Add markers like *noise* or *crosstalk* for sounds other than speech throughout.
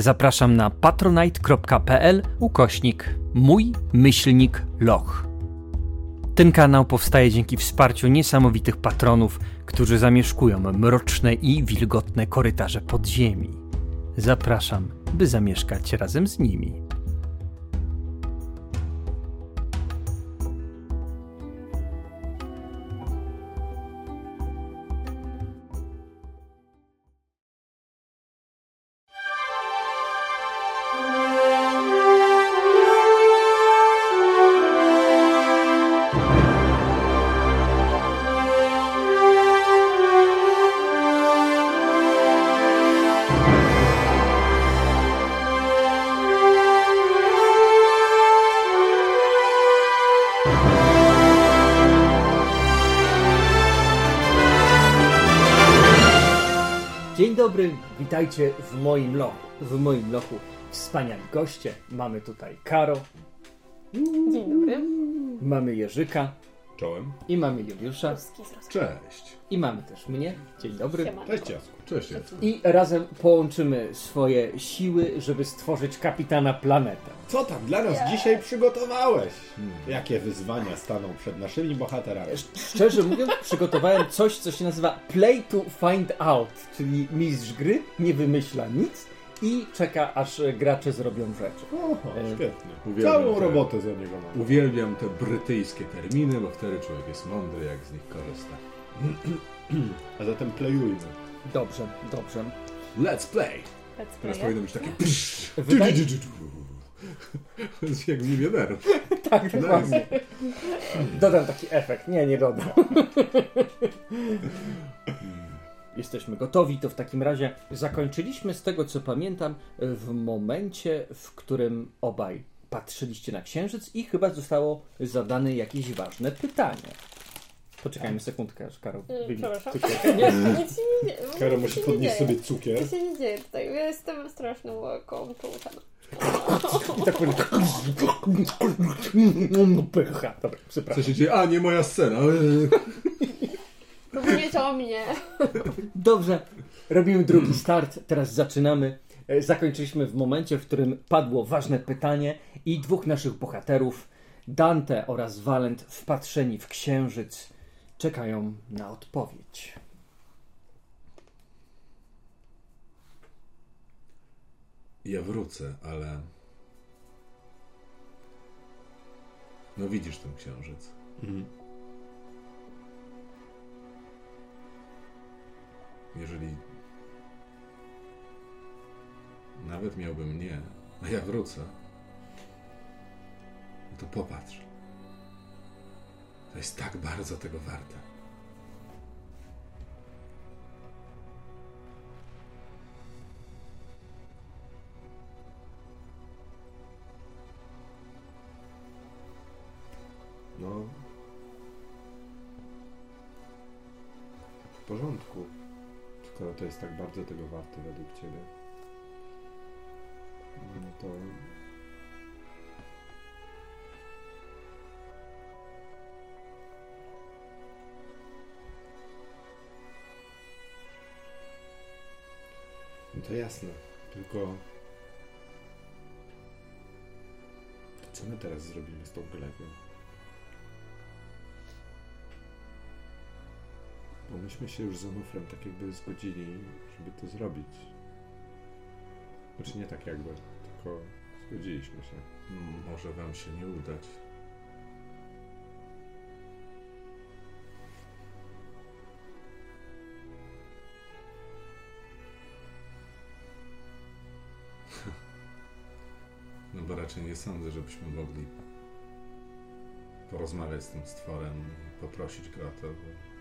Zapraszam na patronite.pl ukośnik mój myślnik loch. Ten kanał powstaje dzięki wsparciu niesamowitych patronów, którzy zamieszkują mroczne i wilgotne korytarze podziemi. Zapraszam, by zamieszkać razem z nimi. Witajcie w moim lochu. W moim lochu wspaniali goście. Mamy tutaj Karo, Dzień dobry. mamy Jerzyka Czołem. i mamy Juliusza. Cześć. i mamy też mnie. Dzień dobry. Siemanko. Cześć Jasku. Cześć Jasku. I razem połączymy swoje siły, żeby stworzyć kapitana planetę. Co tam dla nas dzisiaj przygotowałeś? Jakie wyzwania staną przed naszymi bohaterami? Szczerze mówiąc, przygotowałem coś, co się nazywa Play to Find Out, czyli mistrz gry nie wymyśla nic i czeka, aż gracze zrobią rzeczy. Oho, E, świetnie. uwielbiam Całą te- robotę za niego mam. Uwielbiam te brytyjskie terminy, bo wtedy człowiek jest mądry, jak z nich korzysta. A zatem playujmy. Dobrze, dobrze. Let's play! Let's Teraz play. powinno być takie Wydaje- *laughs* jak z milionerów. *laughs* Tak, dokładnie. Dodam taki efekt. Nie, nie dodam. *laughs* Jesteśmy gotowi, to w takim razie zakończyliśmy z tego, co pamiętam, w momencie, w którym obaj patrzyliście na księżyc i chyba zostało zadane jakieś ważne pytanie. Poczekajmy sekundkę, aż Karol wyjmie przepraszam. cukierek. Nie, nic się nie dzieje. *laughs* Karo Nic musi podnieść sobie cukier. Co się nie dzieje tutaj? Ja jestem straszną połutana. *laughs* I tak powiem... *laughs* Pycha. Dobra, Co przepraszam. się dzieje? A, nie moja scena. Próbujecie o mnie. Dobrze, robimy drugi start. Teraz zaczynamy. E, Zakończyliśmy w momencie, w którym padło ważne pytanie i dwóch naszych bohaterów, Dante oraz Valent, wpatrzeni w księżyc, czekają na odpowiedź. Ja wrócę, ale... No widzisz ten księżyc. Jeżeli... Nawet miałbym nie, a ja wrócę, to popatrz. To jest tak bardzo tego warte. No. W porządku. Skoro to jest tak bardzo tego warte według Ciebie. No to... No to jasne. Tylko... Co my teraz zrobimy z tą glewią? Bo myśmy się już z Onufrem tak jakby zgodzili, żeby to zrobić. Znaczy nie tak jakby, tylko zgodziliśmy się. Może wam się nie udać. *laughs* No bo raczej nie sądzę, żebyśmy mogli porozmawiać z tym stworem i poprosić go o to. Bo...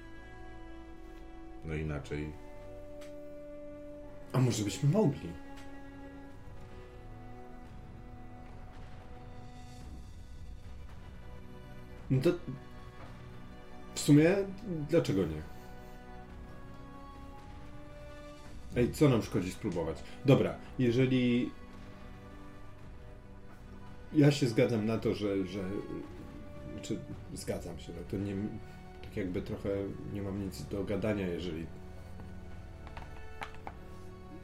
No inaczej A może byśmy mogli? No to... W sumie, dlaczego nie? Ej, co nam szkodzi spróbować? Dobra, jeżeli... Ja się zgadzam na to, że... że czy zgadzam się, no to nie... Tak jakby trochę nie mam nic do gadania, jeżeli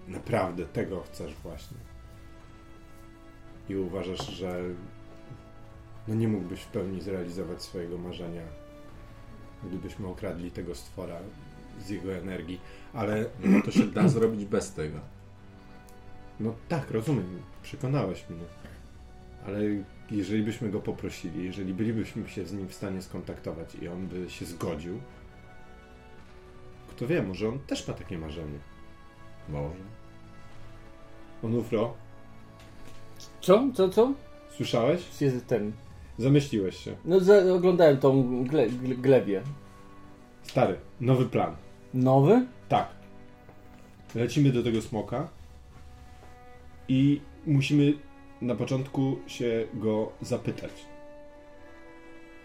naprawdę tego chcesz właśnie. i uważasz, że no nie mógłbyś w pełni zrealizować swojego marzenia, gdybyśmy okradli tego stwora z jego energii, ale No *clears throat* to się da zrobić bez tego. no tak, rozumiem, przekonałeś mnie, ale jeżeli byśmy go poprosili, jeżeli bylibyśmy się z nim w stanie skontaktować i on by się zgodził, kto wie, może on też ma takie marzenie. Może. Onufro, Co? Co? Co? słyszałeś? Jest ten. Zamyśliłeś się. No, za, oglądałem tą gle, gle, glebię. Stary, nowy plan. Nowy? Tak. Lecimy do tego smoka i musimy na początku się go zapytać,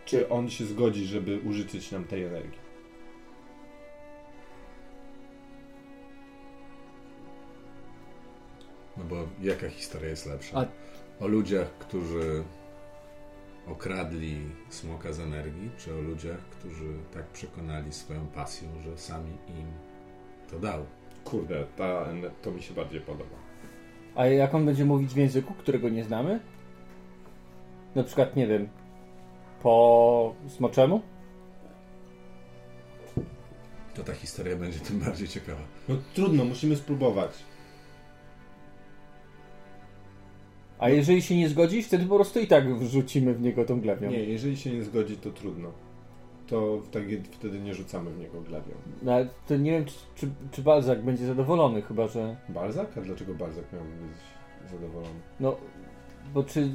czy on się zgodzi, żeby użyczyć nam tej energii. No bo jaka historia jest lepsza? A- O ludziach, którzy okradli smoka z energii, czy o ludziach, którzy tak przekonali swoją pasją, że sami im to dał? Kurde, ta, to mi się bardziej podoba. A jak on będzie mówić w języku, którego nie znamy? Na przykład, nie wiem, po smoczemu? To ta historia będzie tym bardziej ciekawa. No trudno, musimy spróbować. A jeżeli się nie zgodzi, wtedy po prostu i tak wrzucimy w niego tą glebią. Nie, jeżeli się nie zgodzi, to trudno. To tak, wtedy nie rzucamy w niego glawią. No, ale to nie wiem, czy, czy, czy Balzak będzie zadowolony, chyba że. Balzak? A dlaczego Balzak miałby być zadowolony? No, bo czy,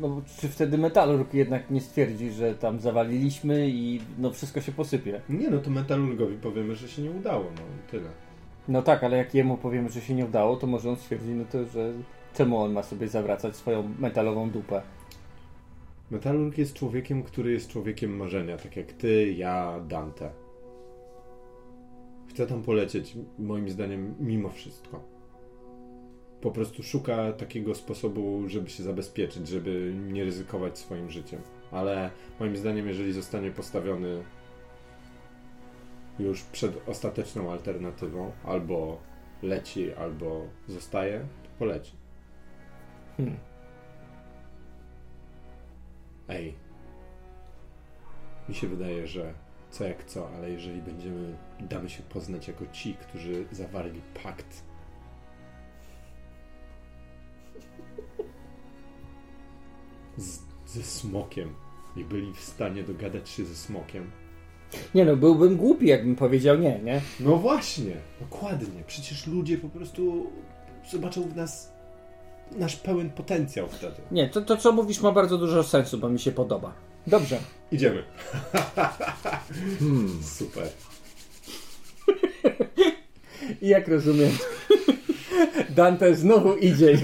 no, bo czy wtedy Metalurg jednak nie stwierdzi, że tam zawaliliśmy i no wszystko się posypie? Nie, no to metalurgowi powiemy, że się nie udało, no i tyle. No tak, ale jak jemu powiemy, że się nie udało, to może on stwierdzi, no to, że czemu on ma sobie zawracać swoją metalową dupę? Metalurg jest człowiekiem, który jest człowiekiem marzenia, tak jak ty, ja, Dante. Chce tam polecieć, moim zdaniem, mimo wszystko. Po prostu szuka takiego sposobu, żeby się zabezpieczyć, żeby nie ryzykować swoim życiem. Ale moim zdaniem, jeżeli zostanie postawiony już przed ostateczną alternatywą, albo leci, albo zostaje, to poleci. Hmm. Ej. Mi się wydaje, że co jak co, ale jeżeli będziemy, damy się poznać jako ci, którzy zawarli pakt. Z, ze smokiem i byli w stanie dogadać się ze smokiem. Nie no, byłbym głupi, jakbym powiedział nie, nie? No właśnie, dokładnie. Przecież ludzie po prostu zobaczą w nas nasz pełen potencjał wtedy. Nie, to, to co mówisz ma bardzo dużo sensu, bo mi się podoba. Dobrze. Idziemy. *laughs* Hmm. Super. *laughs* I jak rozumiem, *laughs* Dante znowu idzie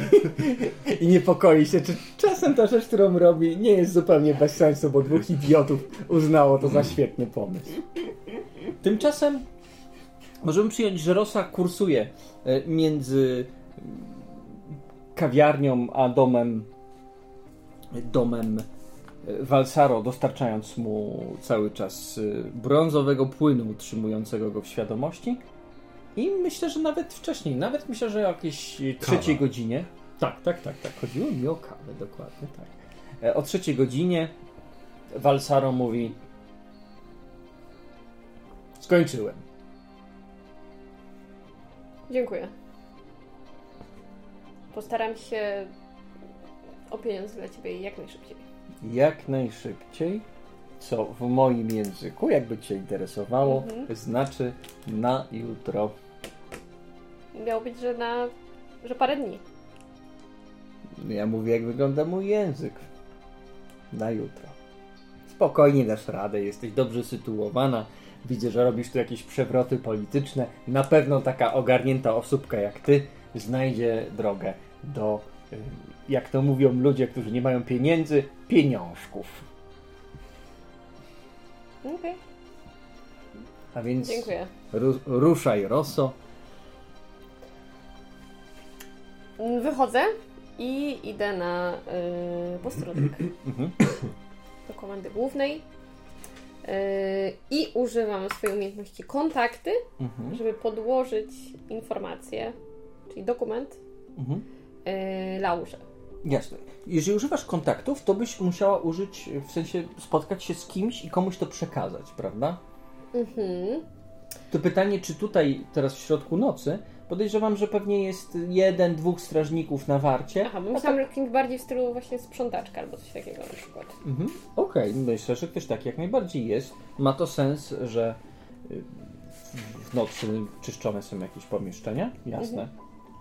i, niepokoi się, czy czasem ta rzecz, którą robi, nie jest zupełnie bez sensu, bo dwóch idiotów uznało to za świetny pomysł. Tymczasem możemy przyjąć, że Rosa kursuje e, między kawiarnią a domem domem e, Valsaro, dostarczając mu cały czas e, brązowego płynu utrzymującego go w świadomości. I myślę, że nawet wcześniej, nawet myślę, że o jakiejś e, trzeciej godzinie. Tak, tak, tak, tak. Chodziło mi o kawę, dokładnie tak. E, O trzeciej godzinie Valsaro mówi: Skończyłem. Dziękuję. Postaram się o pieniądze dla ciebie jak najszybciej. Jak najszybciej, co w moim języku, jakby Cię interesowało, Mhm. znaczy na jutro. Miało być, że na... że parę dni. Ja mówię, jak wygląda mój język. Na jutro. Spokojnie dasz radę, jesteś dobrze sytuowana. Widzę, że robisz tu jakieś przewroty polityczne. Na pewno taka ogarnięta osóbka jak ty znajdzie drogę do, y, jak to mówią ludzie, którzy nie mają pieniędzy, pieniążków. Okej, A więc dziękuję. ru, ruszaj, Rosso. Wychodzę i idę na yy, posterunek *clears throat* Mhm. do komendy głównej. Yy, I używam swojej umiejętności kontakty, Mhm. żeby podłożyć informację, czyli dokument Mhm. Yy, Laurze. Jasne. Jeżeli używasz kontaktów, to byś musiała użyć, w sensie spotkać się z kimś i komuś to przekazać, prawda? Mhm. To pytanie, czy tutaj, teraz w środku nocy, podejrzewam, że pewnie jest jeden, dwóch strażników na warcie. Aha, bo myślałam, że kimś bardziej w stylu właśnie sprzątaczka albo coś takiego na przykład. Mhm. Okej, myślę, że ktoś taki jak najbardziej jest. Ma to sens, że y, w- nocy czyszczone są jakieś pomieszczenia, jasne.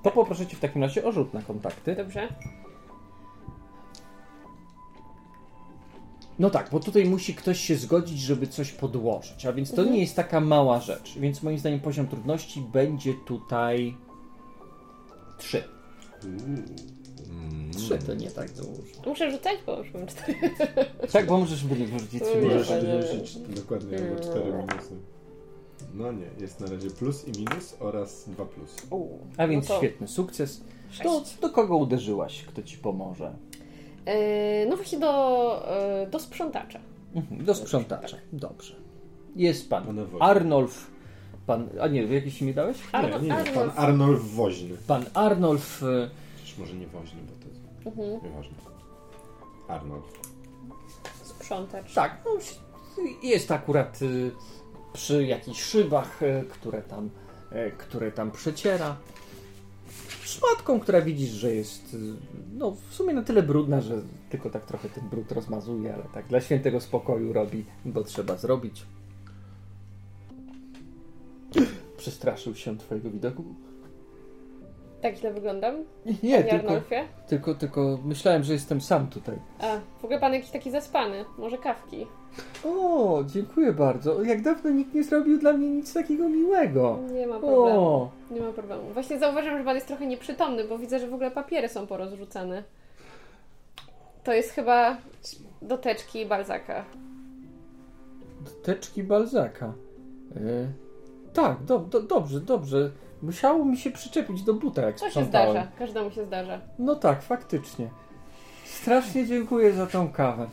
To poproszę Cię w takim razie o rzut na kontakty. Dobrze. No tak, bo tutaj musi ktoś się zgodzić, żeby coś podłożyć, a więc to Mhm. nie jest taka mała rzecz. Więc moim zdaniem poziom trudności będzie tutaj 3. Mm. 3 to nie tak dużo. Muszę rzucać, bo już mam cztery. Tak, bo możesz byli wyrzucić Nie, trzy Możesz nie, nie. wyrzucić dokładnie albo 4 minusy. No nie, jest na razie plus i minus oraz 2 plus. A więc No to- świetny sukces. To do kogo uderzyłaś? Kto ci pomoże? Yy, no właśnie do, yy, do sprzątacza. Mhm, do sprzątacza. Dobrze. Jest pan. Arnolf. Pan, a nie, jakieś imię dałeś? Nie, Arno- nie, nie, pan Arnold. Arnolf Woźny. Pan Arnolf. y, Przecież może nie Woźny, bo to jest Mhm. nieważne. Arnolf. Sprzątacz. Tak, no, jest akurat przy jakichś szybach, y, które tam, y, które tam przeciera. Szmatką, która widzisz, że jest y, no, w sumie na tyle brudna, że tylko tak trochę ten brud rozmazuje, ale tak dla świętego spokoju robi, bo trzeba zrobić. Przestraszył się twojego widoku? Tak źle wyglądam? Nie, tylko, Arnolfie? tylko, tylko myślałem, że jestem sam tutaj. A, w ogóle pan jakiś taki zaspany. Może kawki? O, dziękuję bardzo. Jak dawno nikt nie zrobił dla mnie nic takiego miłego. Nie ma problemu. O, Nie ma problemu. Właśnie zauważyłam, że pan jest trochę nieprzytomny, bo widzę, że w ogóle papiery są porozrzucane. To jest chyba do teczki Balzaka. teczki Balzaka. E, tak, do, do, dobrze, dobrze. Musiało mi się przyczepić do buta, jak To się sprzątałem. zdarza. Każdemu się zdarza. No tak, faktycznie. Strasznie dziękuję za tą kawę.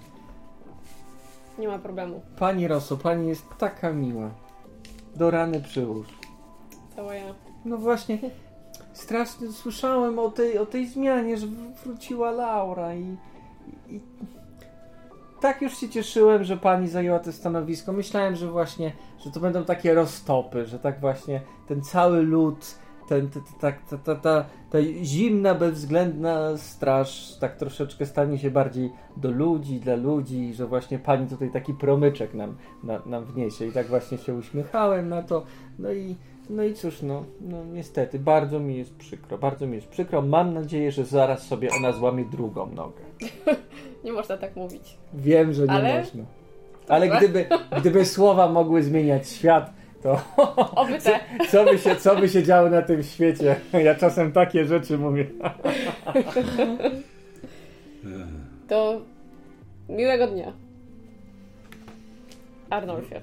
Nie ma problemu. Pani Roso, pani jest taka miła. Do rany przyłóż. Cała ja. No właśnie, strasznie słyszałem o tej, o tej zmianie, że wróciła Laura i, i, i tak już się cieszyłem, że pani zajęła to stanowisko. Myślałem, że właśnie, że to będą takie roztopy, że tak właśnie ten cały lud, ten, te- te- tak, ta, ta, ta, ta zimna, bezwzględna straż tak troszeczkę stanie się bardziej do ludzi, dla ludzi, że właśnie pani tutaj taki promyczek nam, na, nam wniesie. I tak właśnie się uśmiechałem na to. No i no i cóż, no, no niestety, bardzo mi jest przykro, bardzo mi jest przykro. Mam nadzieję, że zaraz sobie ona złamie drugą nogę. *laughs* Nie można tak mówić. Wiem, że nie Ale- można. Ale gdyby, gdyby słowa mogły zmieniać świat, to *laughs* Oby te. co by, się, co by się działo na tym świecie? *laughs* Ja czasem takie rzeczy mówię. To miłego dnia. Arnolfie.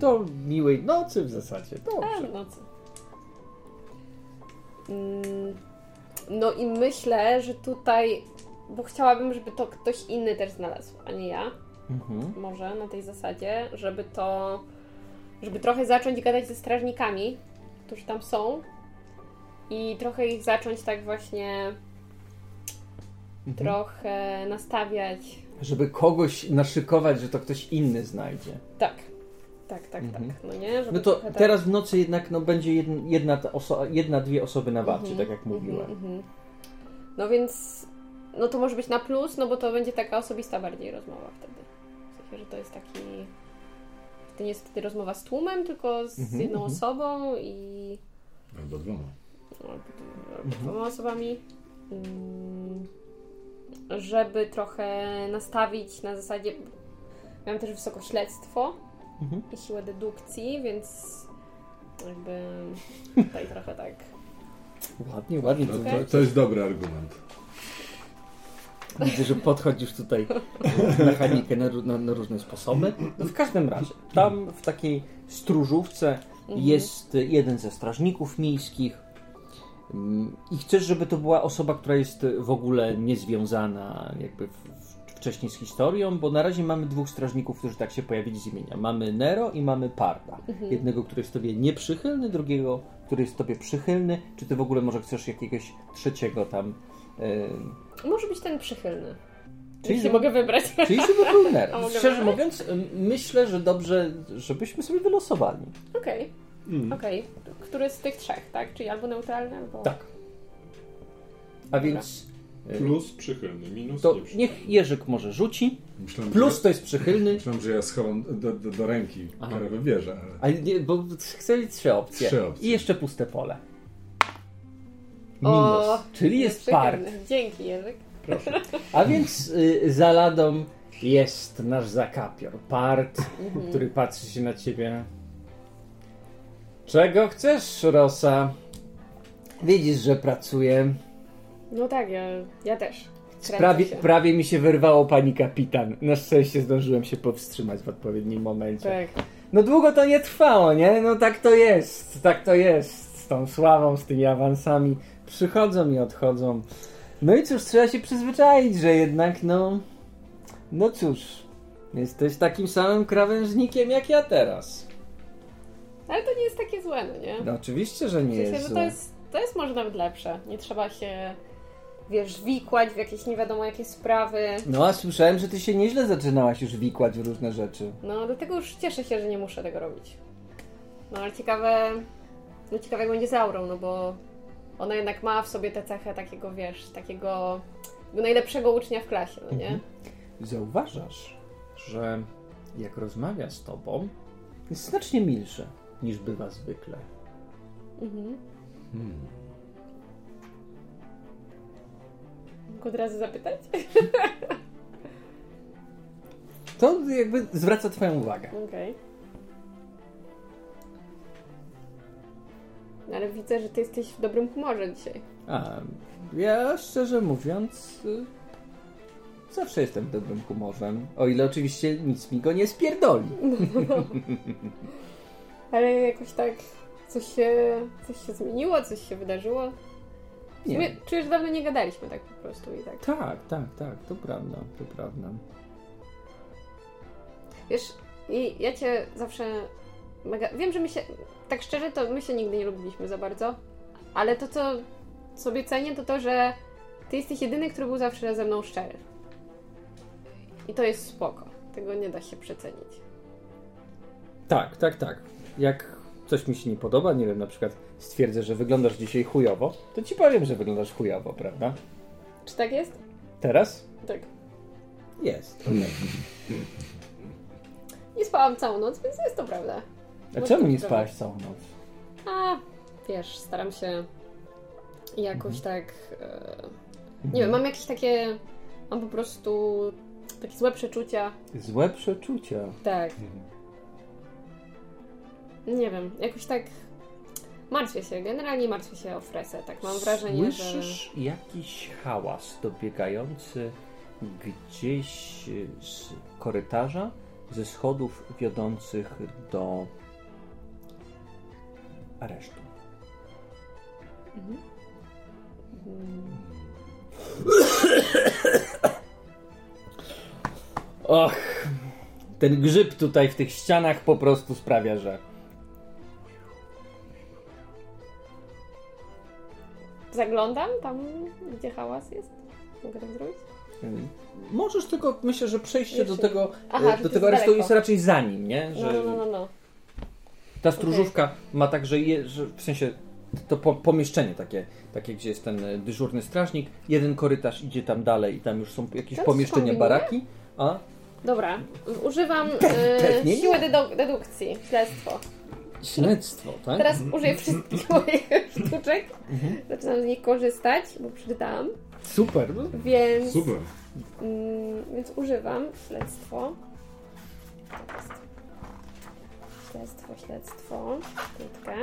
To miłej nocy w zasadzie. A, Dobrze. no co. Mm, No i myślę, że tutaj, bo chciałabym, żeby to ktoś inny też znalazł, a nie ja. Mhm. Może na tej zasadzie, żeby to, żeby trochę zacząć gadać ze strażnikami, którzy tam są i trochę ich zacząć tak właśnie Mhm. trochę nastawiać. Żeby kogoś naszykować, że to ktoś inny znajdzie. Tak, tak, tak, Mhm. tak. No nie? Żeby No to tak- teraz w nocy jednak no, będzie jedna, jedna, oso- jedna, dwie osoby na warcie, Mhm, tak jak mhm, mówiłem. mhm. No więc, no to może być na plus, no bo to będzie taka osobista bardziej rozmowa wtedy. W sensie, że to jest taki, to nie jest wtedy rozmowa z tłumem, tylko z Mhm, jedną mhm. osobą i Albo dwoma. albo, dwoma osobami. Mm, żeby trochę nastawić na zasadzie, miałam też wysoko śledztwo Mhm. i siłę dedukcji, więc jakby tutaj trochę tak Ładnie, ładnie. To, to, to jest dobry argument. Widzę, że podchodzisz tutaj w mechanikę na, na, na różne sposoby. No w każdym razie, tam w takiej stróżówce jest jeden ze strażników miejskich i chcesz, żeby to była osoba, która jest w ogóle niezwiązana jakby wcześniej z historią, bo na razie mamy dwóch strażników, którzy tak się pojawili z imienia. Mamy Nero i mamy Parda. Jednego, który jest tobie nieprzychylny, drugiego, który jest tobie przychylny. Czy ty w ogóle może chcesz jakiegoś trzeciego tam Yy, Może być ten przychylny. Czyli żeby- mogę wybrać. czyli żeby był *laughs* mogę Szczerze wybrać? mówiąc, myślę, że dobrze, żebyśmy sobie wylosowali. Okej, Mm. okej. Który z tych trzech, tak? Czyli albo neutralny, albo... Tak. A więc y, Plus przychylny, minus to nieprzychylny. niech Jerzyk może rzuci. Myślałem, Plus że, to jest przychylny. myślałem, że ja schowam do, do, do ręki, która wybierze, ale... Ale nie, bo chcę mieć trzy opcje. Trzy opcje. I jeszcze puste pole. O, Minus. Czyli jest part. przychylny. Dzięki, Jerzyk. Proszę. A więc y, za ladą jest nasz zakapior. Part, który patrzy się na ciebie. Czego chcesz, Rosa? Widzisz, że pracuję. No tak, ja, ja też. Kręcę Prawie, się. prawie mi się wyrwało pani kapitan. Na szczęście zdążyłem się powstrzymać w odpowiednim momencie. Tak. No długo to nie trwało, nie? No tak to jest, tak to jest. Z tą sławą, z tymi awansami. Przychodzą i odchodzą. No i cóż, trzeba się przyzwyczaić, że jednak, no... No cóż, jesteś takim samym krawężnikiem jak ja teraz. Ale to nie jest takie złe, no nie? No oczywiście, że nie W sensie, jest że to jest, to jest może nawet lepsze. Nie trzeba się, wiesz, wikłać w jakieś nie wiadomo jakie sprawy. No a słyszałem, że ty się nieźle zaczynałaś już wikłać w różne rzeczy. No, dlatego już cieszę się, że nie muszę tego robić. No, ale ciekawe, no ciekawe jak będzie z Aurą, no bo ona jednak ma w sobie tę cechę takiego, wiesz, takiego najlepszego ucznia w klasie, no nie? Zauważasz, że jak rozmawia z tobą, jest znacznie milszy niż bywa zwykle. Mhm. Hmm. Mogę od razu zapytać? *laughs* To jakby zwraca twoją uwagę. Okej. No, Ale widzę, że ty jesteś w dobrym humorze dzisiaj. A ja szczerze mówiąc, y, zawsze jestem w dobrym humorze. O ile oczywiście nic mi go nie spierdoli. *laughs* Ale jakoś tak coś się, coś się zmieniło, coś się wydarzyło. Nie. sumie czuję, że dawno nie gadaliśmy tak po prostu i tak. Tak, tak, tak, to prawda, to prawda. Wiesz, i ja cię zawsze mega... Wiem, że my się... Tak szczerze, to my się nigdy nie lubiliśmy za bardzo. Ale to, co sobie cenię, to to, że ty jesteś jedyny, który był zawsze ze mną szczery. I to jest spoko. Tego nie da się przecenić. Tak, tak, tak. Jak coś mi się nie podoba, nie wiem, na przykład stwierdzę, że wyglądasz dzisiaj chujowo, to ci powiem, że wyglądasz chujowo, prawda? Czy tak jest? Teraz? Tak. Jest. Nie spałam całą noc, więc jest to prawda. A Może czemu nie prawda. spałaś całą noc? A, wiesz, staram się jakoś Mhm. tak. E, nie wiem, mam jakieś takie. Mam po prostu takie złe przeczucia. Złe przeczucia. Tak. Nie wiem, jakoś tak. Martwię się, generalnie martwię się o Fresę. Tak mam wrażenie, że. Słyszysz jakiś hałas dobiegający gdzieś z korytarza, ze schodów wiodących do aresztu. Mhm. Mm, *coughs* Och, ten grzyb tutaj w tych ścianach po prostu sprawia, że. Zaglądam tam, gdzie hałas jest. Mogę tak zrobić? mm, Możesz tylko, myślę, że przejście Jeszcze do tego, Aha, e, do tego aresztu jest raczej za nim, nie? No, Że no, no, no. no. ta stróżówka ma także, je, że w sensie to po, pomieszczenie takie, takie, gdzie jest ten e, dyżurny strażnik, jeden korytarz idzie tam dalej i tam już są jakieś To pomieszczenia, kombinuje? baraki, a Dobra, używam e, siły dedu- dedukcji, śledztwo. Śledztwo, tak? Teraz użyję wszystkich moich sztuczek. Zaczynam z nich korzystać, bo przeczytałam. Super. Więc, Super. mm, więc używam śledztwo. Śledztwo, śledztwo. Krótkę.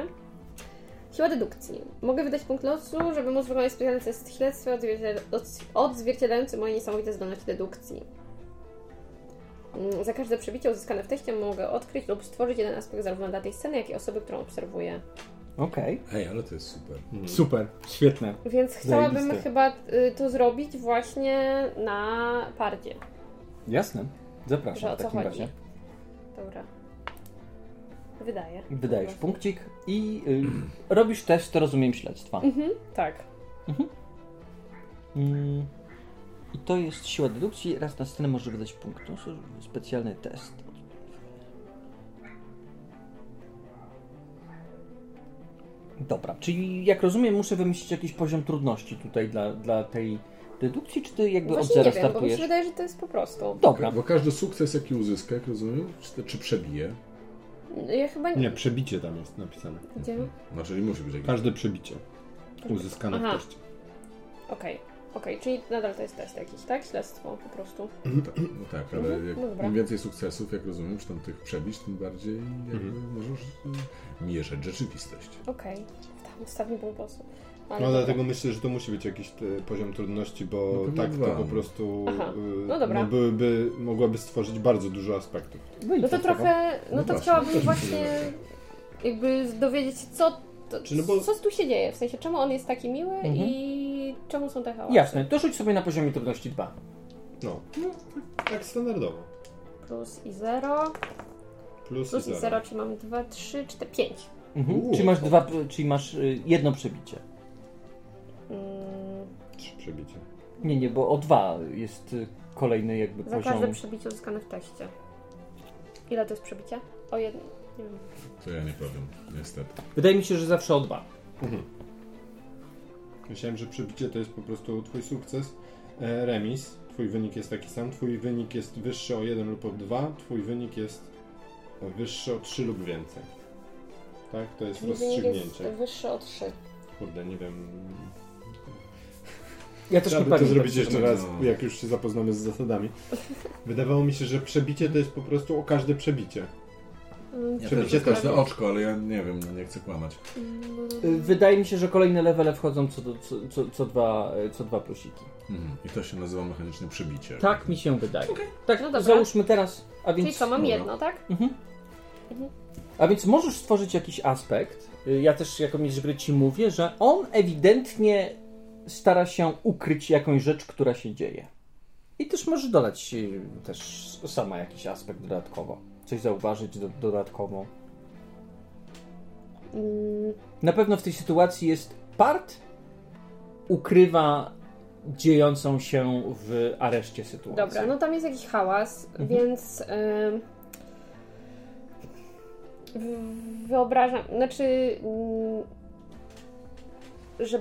Siła dedukcji. Mogę wydać punkt losu, żeby móc wykonać specjalny test śledztwa odzwierciedla- odz- odzwierciedlający moje niesamowite zdolności dedukcji. Mm, Za każde przebicie uzyskane w teście mogę odkryć lub stworzyć jeden aspekt zarówno danej sceny, jak i osoby, którą obserwuję. Okej. Ej, ale to jest super. Super, świetne. Więc chciałabym Zajebiste. chyba y, to zrobić właśnie na pardzie. Jasne. Że Zapraszam o w co takim chodzi? razie. Dobra. Wydaje. Wydajesz punkcik i y, *clears throat* robisz test, rozumiem, śledztwa. Mhm, tak. Mm. I to jest siła dedukcji. Raz na scenę może wydać punkt. To jest specjalny test. Dobra, czyli jak rozumiem, muszę wymyślić jakiś poziom trudności tutaj dla, dla tej dedukcji, czy ty jakby Właśnie od zera nie wiem, bo mi startujesz? się wydaje, że to jest po prostu. Dobra, Bo każdy sukces, jaki uzyska, jak rozumiem, czy, czy przebije, Ja chyba nie... Nie, przebicie tam jest napisane. Gdzie? no czyli musi być jakiś... Każde przebicie uzyskane Aha. w teście. Okej. Okej, czyli nadal to jest test jakiś, tak? Śledztwo po prostu. Tak, no tak, ale Mhm, jak, no dobra. im więcej sukcesów, jak rozumiem, czy tam tych przebić, tym bardziej jakby Mhm. możesz y, mierzyć rzeczywistość. Okej. Tam ostatni punkt głosu. Ale No dobra. dlatego myślę, że to musi być jakiś e, poziom trudności, bo No pewnie tak to po prostu Aha. e, No dobra. byłyby, mogłaby stworzyć bardzo dużo aspektów. No to trochę, no No to właśnie, chciałabym też mi się właśnie jakby dowiedzieć się, co, to, Czy no bo- co tu się dzieje, w sensie czemu on jest taki miły Mhm. i czemu są te hałasy. Jasne, to rzuć sobie na poziomie trudności 2. No, no tak standardowo. Plus i 0, Plus, plus i i zero. 0, czyli mam 2, 3, 4, 5. Mhm. Uuu. Czyli masz dwa, czyli masz y, jedno przebicie. Mm, Trzy przebicie. Nie, nie, bo o dwa jest y, kolejny jakby za poziom. każde przebicie uzyskane w teście. Ile to jest przebicie? O jedno. To ja nie powiem, niestety. Wydaje mi się, że zawsze o dwa. Mhm. Myślałem, że przebicie to jest po prostu twój sukces, e, remis, twój wynik jest taki sam, twój wynik jest wyższy o 1 lub o 2, twój wynik jest wyższy o 3 lub więcej. Tak? To jest Czyli wynik jest rozstrzygnięcie. wyższy o 3. Kurde, nie wiem. Ja też Trzeba nie by to zrobić jeszcze No. raz, jak już się zapoznamy z zasadami. Wydawało mi się, że przebicie to jest po prostu o każde przebicie. Ja Przebicie też też każde to. oczko, ale ja nie wiem, nie chcę kłamać. Y, Wydaje mi się, że kolejne levele wchodzą co, do, co, co, co, dwa, y, co dwa plusiki. Mhm. I to się nazywa mechaniczne przebicie. Tak mi się wydaje. Tak, No dobra. załóżmy teraz. A więc, Czyli co, mam dobra. jedno, tak? Mhm. Mhm. A więc możesz stworzyć jakiś aspekt. Y, Ja też jako mistrz gry ci mówię, że on ewidentnie stara się ukryć jakąś rzecz, która się dzieje. I też możesz dodać y, też sama jakiś aspekt dodatkowo. Coś zauważyć do, dodatkowo. Mm, Na pewno w tej sytuacji jest part ukrywa dziejącą się w areszcie sytuację. Dobra, no tam jest jakiś hałas, Mhm. więc w- wyobrażam, znaczy, mm, że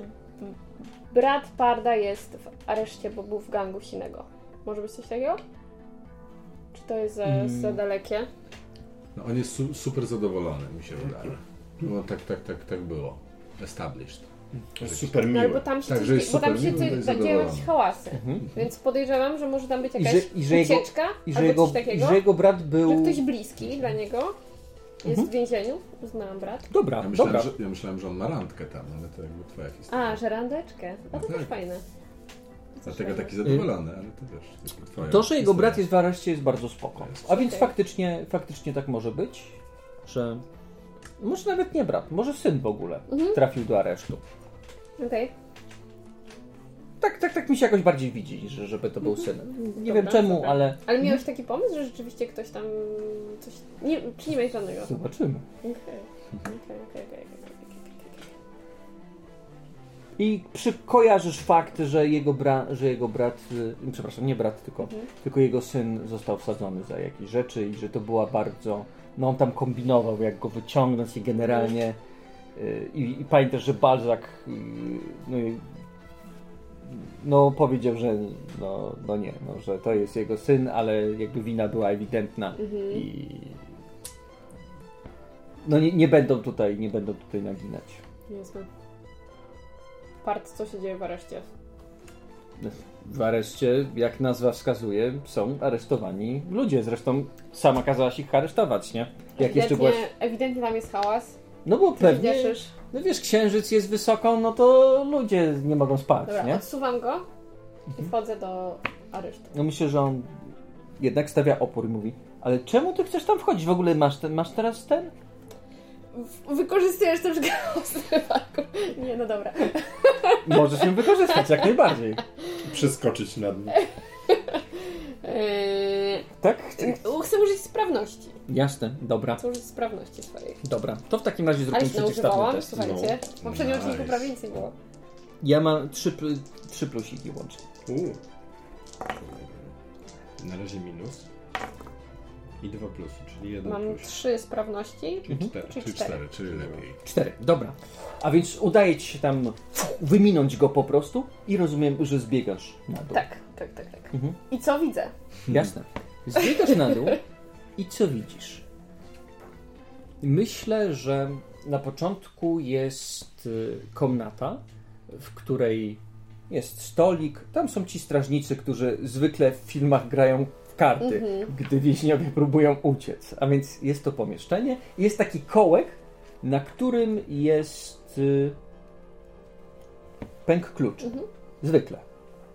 brat Parda jest w areszcie, bo był w gangu Sinego. Może być coś takiego? Czy to jest za, Mm. za dalekie? No, on jest su super zadowolony, mi się wydaje. No tak, tak, tak, tak było. Established. To jest super No ale bo miłe. tam się, Tak, coś, że bo tam się miły, no i coś, dzieją jakieś hałasy. Mhm. Więc podejrzewam, że może tam być I jakaś że- i że jego- ucieczka I że, albo jego, coś takiego. I że jego brat Że był... ktoś bliski dla niego jest Mhm. w więzieniu. Znałam brat. Dobra, Ja myślałem, dobra. że, ja myślałem, że on ma randkę tam, ale to jakby twoja historia. A, że randeczkę. A to No też tak. fajne. To Dlatego taki zadowolony, ale to wiesz, twoja To, że jego brat jest w areszcie jest bardzo spoko. A więc faktycznie, faktycznie tak może być, że może nawet nie brat, może syn w ogóle Mhm. trafił do aresztu. Okej. Tak, tak, tak mi się jakoś bardziej widzi, że, żeby to był syn. Nie Mhm. Dobra, wiem czemu, dobra. ale Ale miałeś taki pomysł, że rzeczywiście ktoś tam coś... Nie, czy nie miałeś żadnego? zobaczymy. Okej. Okej, okej, okej, okej. I przy, kojarzysz fakt, że jego, bra, że jego brat, y, przepraszam, nie brat, tylko, Mhm. tylko jego syn został wsadzony za jakieś rzeczy i że to była bardzo. No on tam kombinował, jak go wyciągnąć i generalnie. y, I, i pamiętasz, że Balzac y, no, no powiedział, że no, no nie, no, że to jest jego syn, ale jakby wina była ewidentna Mhm. i no nie, nie będą tutaj, nie będą tutaj naginać. Jasne. Part, co się dzieje w areszcie? W areszcie, jak nazwa wskazuje, są aresztowani ludzie. Zresztą sama kazałaś ich aresztować, nie? Jak jeszcze byłaś. ewidentnie tam jest hałas. No bo pewnie. Wieszysz. No wiesz, księżyc jest wysoko, no to ludzie nie mogą spać, Dobra, nie? odsuwam go i wchodzę do aresztu. No myślę, że on jednak stawia opór i mówi. Ale czemu ty chcesz tam wchodzić? W ogóle masz, ten, masz teraz ten? W- Wykorzystujesz też chaos wypadku. Nie, no dobra. Możesz ją wykorzystać jak najbardziej. Przeskoczyć nad nim. Eee, Tak? chcę użyć sprawności. Jasne, dobra. Chcę użyć sprawności swojej. Dobra. To w takim razie zrobimy przeciwstawny test. słuchajcie. W poprzednim Nice. odcinku prawie nic nie było. Ja mam trzy, trzy plusiki łącznie. U. Na razie minus. I dwa plusy, czyli jeden Mam plus. trzy sprawności. Czyli cztery. Czyli Czyli cztery. cztery, czyli lepiej. Cztery, dobra. A więc udaje ci się tam wyminąć go po prostu i rozumiem, że zbiegasz na dół. Tak, tak, tak, tak. Mhm. I co widzę? Jasne. Zbiegasz na dół i co widzisz? Myślę, że na początku jest y, komnata, w której jest stolik. Tam są ci strażnicy, którzy zwykle w filmach grają karty, gdy więźniowie próbują uciec. A więc jest to pomieszczenie. Jest taki kołek, na którym jest y, pęk kluczy. Zwykle,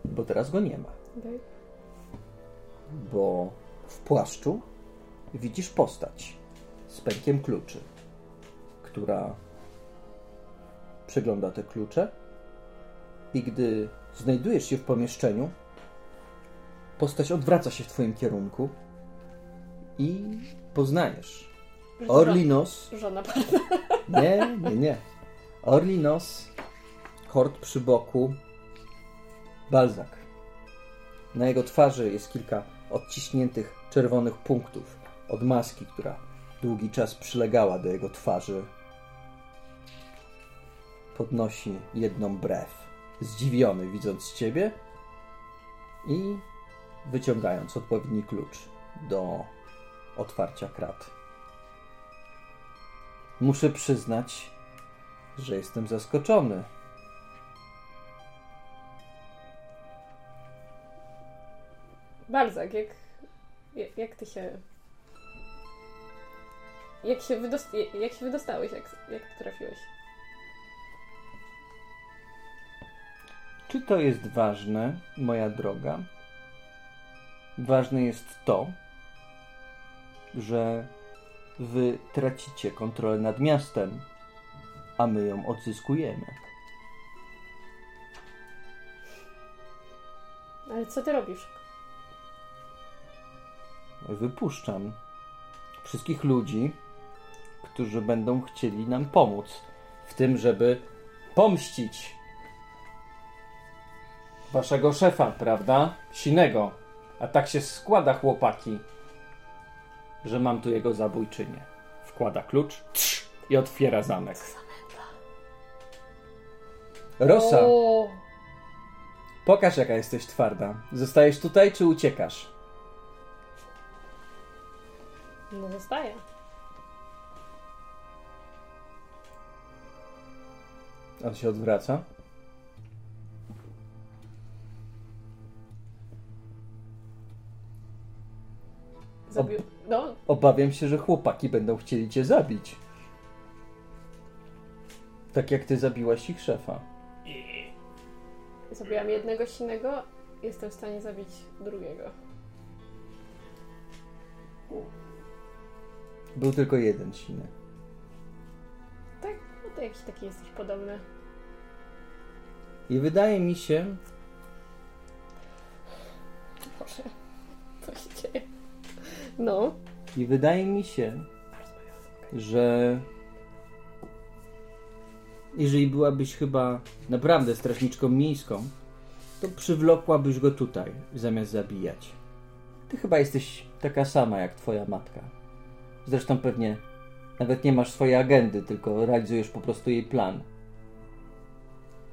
bo teraz go nie ma bo w płaszczu widzisz postać z pękiem kluczy, która przegląda te klucze i gdy znajdujesz się w pomieszczeniu, postać odwraca się w twoim kierunku i poznajesz Orlinos. Żona *laughs* Nie, nie, nie. Orlinos, hord przy boku, Balzak. Na jego twarzy jest kilka odciśniętych czerwonych punktów od maski, która długi czas przylegała do jego twarzy. Podnosi jedną brew, zdziwiony widząc ciebie i wyciągając odpowiedni klucz do otwarcia krat. Muszę przyznać, że jestem zaskoczony. Barzak, jak, jak, jak ty się... Jak się, wydost... jak się wydostałeś, jak, jak trafiłeś? Czy to jest ważne, moja droga? Ważne jest to, że wy tracicie kontrolę nad miastem, a my ją odzyskujemy. Ale co ty robisz? Wypuszczam wszystkich ludzi, którzy będą chcieli nam pomóc w tym, żeby pomścić waszego szefa, prawda? Sinego. A tak się składa, chłopaki, że mam tu jego zabójczynię. Wkłada klucz trz, i otwiera zamek. Rosa, O, pokaż jaka jesteś twarda. Zostajesz tutaj, czy uciekasz? no zostaje. On się odwraca. Zabił... No, Obawiam się, że chłopaki będą chcieli cię zabić. Tak jak ty zabiłaś ich szefa. zabiłam jednego silnego, jestem w stanie zabić drugiego. Był tylko jeden silny. Tak? No to jakiś taki jesteś podobny. I wydaje mi się, Boże, co się dzieje? No. i wydaje mi się, że jeżeli byłabyś chyba naprawdę strażniczką miejską, to przywlokłabyś go tutaj, zamiast zabijać. Ty chyba jesteś taka sama jak twoja matka. Zresztą pewnie nawet nie masz swojej agendy, tylko realizujesz po prostu jej plan.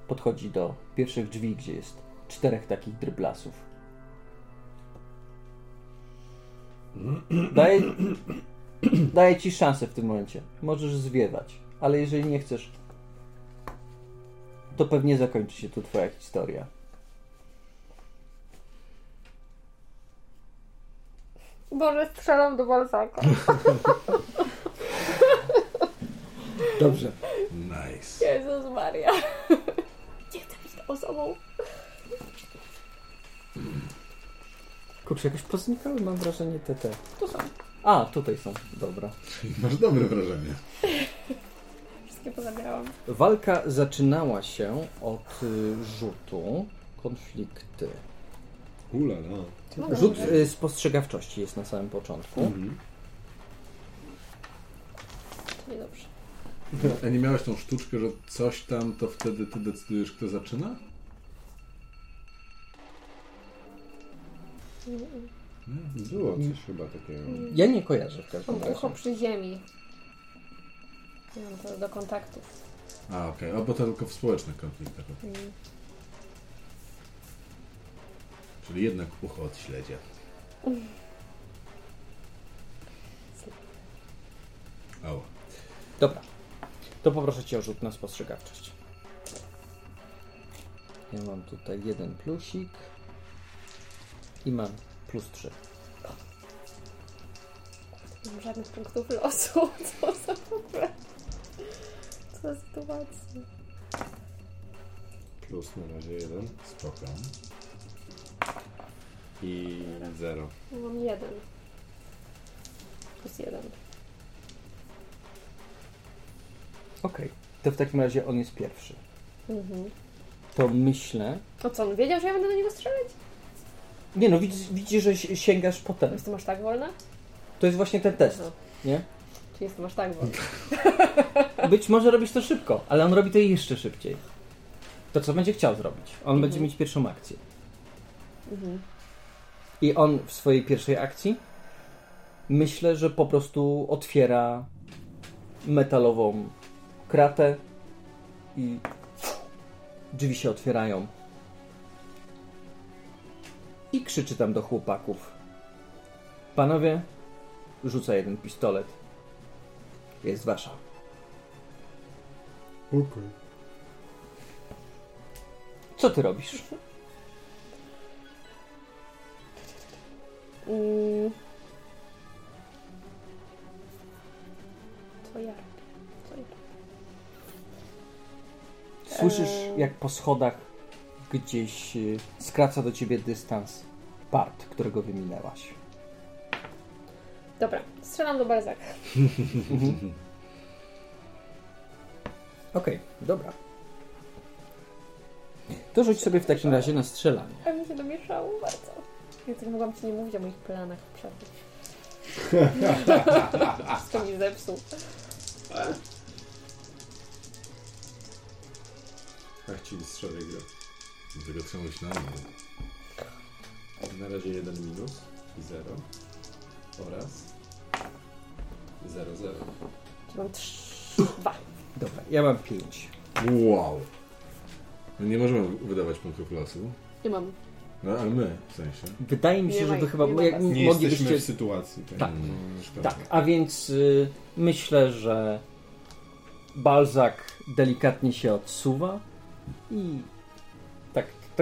Podchodzi do pierwszych drzwi, gdzie jest czterech takich dryblasów. Daję, daję ci szansę w tym momencie. Możesz zwiewać, ale jeżeli nie chcesz, to pewnie zakończy się tu twoja historia. Boże, strzelam do Balzaka. *laughs* Dobrze. Kurczę, jakoś poznikały, mam wrażenie, te te. Tu są. A, tutaj są. Dobra. *laughs* Masz dobre wrażenie. *laughs* Wszystkie pozabierałam. Walka zaczynała się od y, rzutu konflikty. Ulala. Mogę Rzut użyć. y, spostrzegawczości jest na samym początku. Mhm. Niedobrze. A nie miałeś tą sztuczkę, że coś tam, to wtedy ty decydujesz, kto zaczyna? Było coś chyba takiego. Ja nie kojarzę w każdym Mam razie. ucho przy ziemi. Nie wiem, to do kontaktów. A, okej. O, bo to tylko w społecznych konfliktach. Mm. Czyli jednak ucho od śledzia. O, Dobra. To poproszę cię o rzut na spostrzegawczość. Ja mam tutaj jeden plusik. I mam plus 3. Nie mam żadnych punktów losu. *laughs* Co za w ogóle? Co za sytuacja? Plus na razie jeden. spoko. I zero. No, Mam jeden. Plus jeden. Okej. To w takim razie on jest pierwszy. Mhm. To myślę. A co, on wiedział, że ja będę do niego strzelać? Nie no, widzisz, widzisz że si- sięgasz po ten. Jestem aż tak wolna? To jest właśnie ten test, Aha. nie? Czy jestem aż tak wolna? *laughs* Być może robisz to szybko, ale on robi to jeszcze szybciej. To co będzie chciał zrobić? On będzie mieć pierwszą akcję. Mhm. I on w swojej pierwszej akcji myślę, że po prostu otwiera metalową kratę i drzwi się otwierają. I krzyczy tam do chłopaków. Panowie, rzuca jeden pistolet. Jest wasza. Okej. Co ty robisz? Mm. Co ja robię? Co ja robię? Słyszysz, Eee. jak po schodach gdzieś y, skraca do ciebie dystans part, którego wyminęłaś. Dobra, strzelam do Balzaka. *laughs* Okej, dobra. To rzuć sobie w takim razie na strzelanie. A mi się domieszało bardzo. Ja tak mogłam ci nie mówić o moich planach przerwie. *laughs* Wszystko mi zepsuł. Tak ci strzelę trzeba mówić na mnie. Na razie jeden minus i zero. Oraz zero, zero. Mam trzy, *laughs* dwa. Dobra, ja mam pięć. Wow. No nie możemy wydawać punktów losu. Nie mam. No, ale my, w sensie. Wydaje mi się, Nie że to chyba nie jak. Nie moglibyście. jesteśmy w sytuacji. Tak. Tak. No. Tak, a więc y, myślę, że Balzak delikatnie się odsuwa i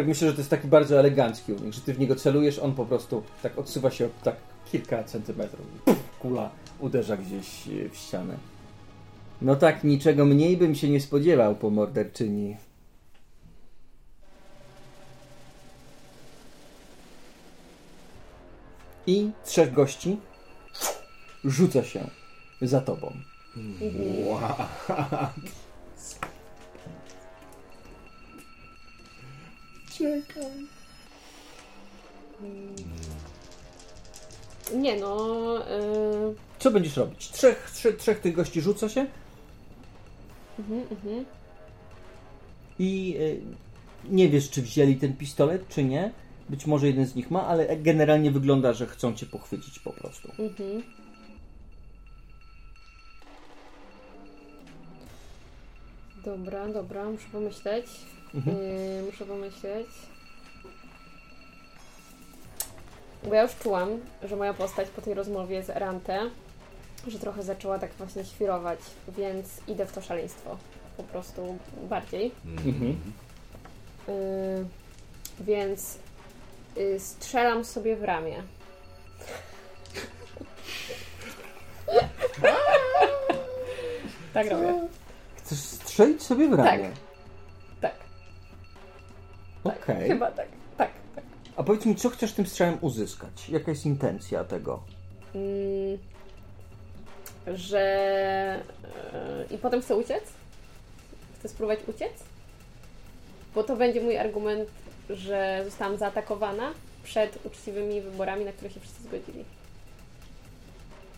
tak, myślę, że to jest taki bardzo elegancki unik, że ty w niego celujesz, on po prostu tak odsuwa się tak kilka centymetrów. Puf, kula uderza gdzieś y, w ścianę. No tak, niczego mniej bym się nie spodziewał po morderczyni. I trzech gości rzuca się za tobą. Wow. *laughs* Czekaj. Nie no. Yy, Co będziesz robić? Trzech, trzech, trzech tych gości rzuca się mhm, mhm. i y, nie wiesz, czy wzięli ten pistolet, czy nie. Być może jeden z nich ma, ale generalnie wygląda, że chcą cię pochwycić po prostu. Mhm. Dobra, dobra, muszę pomyśleć. Mhm. Yy, muszę pomyśleć. Bo ja już czułam, że moja postać po tej rozmowie z Rante, że trochę zaczęła tak właśnie świrować, więc idę w to szaleństwo. Po prostu bardziej. Mhm. Yy, więc yy, strzelam sobie w ramię. tak robię. Chcesz strzelić sobie w ramię? Tak. Okej. Chyba tak. Tak, tak. A powiedz mi, co chcesz tym strzałem uzyskać? Jaka jest intencja tego? Mm, że. Yy, I potem chcę uciec? Chcę spróbować uciec? Bo to będzie mój argument, że zostałam zaatakowana przed uczciwymi wyborami, na które się wszyscy zgodzili.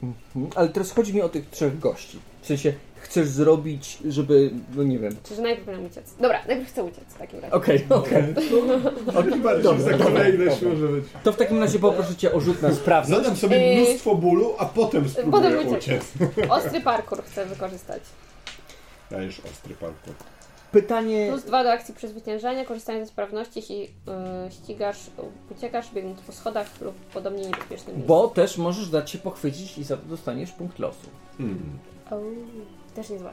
Mhm. Ale teraz chodzi mi o tych trzech gości. W sensie, chcesz zrobić, żeby, no nie wiem. Czy że najpierw nam uciec? Dobra, najpierw chcę uciec w takim razie. Okej, okej. Chyba, Dobra, że dobra, dobra. może być. To w takim razie poproszę cię o rzut na sprawność. Zadam sobie Yy, mnóstwo bólu, a potem spróbuję potem uciec. uciec. Ostry parkour chcę wykorzystać. Dajesz ostry parkour. Pytanie... Plus dwa do akcji przezwyciężania, korzystanie ze sprawności, jeśli yy, ścigasz, uciekasz, biegnąc po schodach lub podobnie niebezpiecznym miejscu. Bo też możesz dać się pochwycić i za to dostaniesz punkt losu. Hmm. O, też niezłe.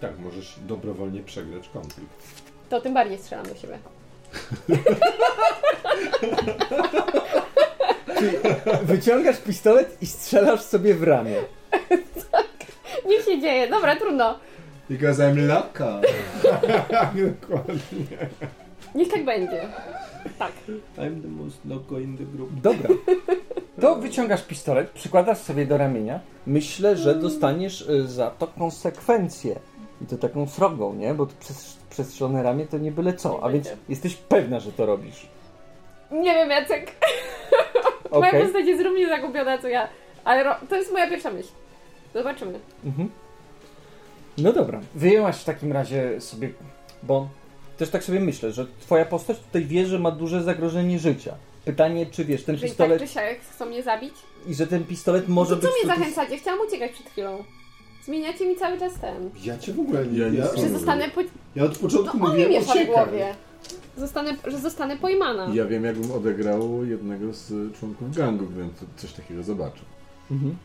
Tak, możesz dobrowolnie przegrać konflikt. To tym bardziej strzelam do siebie. Wyciągasz pistolet i strzelasz sobie w ramię. *laughs* Niech się dzieje, dobra, trudno. Because I'm laka. Dokładnie. Niech tak będzie. Tak. I'm the most loco in the group. Dobra. To wyciągasz pistolet, przykładasz sobie do ramienia. Myślę, że dostaniesz y, za to konsekwencję. I to taką srogą, nie? Bo to przez, przestrzelone ramię to nie byle co. A więc jesteś pewna, że to robisz. Nie wiem, Jacek. *laughs* Okej. Moja postać jest równie zagubiona co ja. Ale ro- to jest moja pierwsza myśl. Zobaczymy. Mhm. No dobra. Wyjęłaś w takim razie sobie, bo też tak sobie myślę, że twoja postać tutaj wie, że ma duże zagrożenie życia. Pytanie, czy wiesz, ten Czyli pistolet tak czy siak chcą mnie zabić? i że ten pistolet może to być... co mnie tutaj- zachęcacie? Chciałam uciekać przed chwilą. Zmieniacie mi cały czas ten. Ja cię w ogóle nie... Ja Ja, Że zostanę po... ja od początku No mówiłem miesza w głowie. Zostanę, że zostanę pojmana. Ja wiem, jakbym odegrał jednego z członków gangu, gdybym coś takiego zobaczył. Mhm.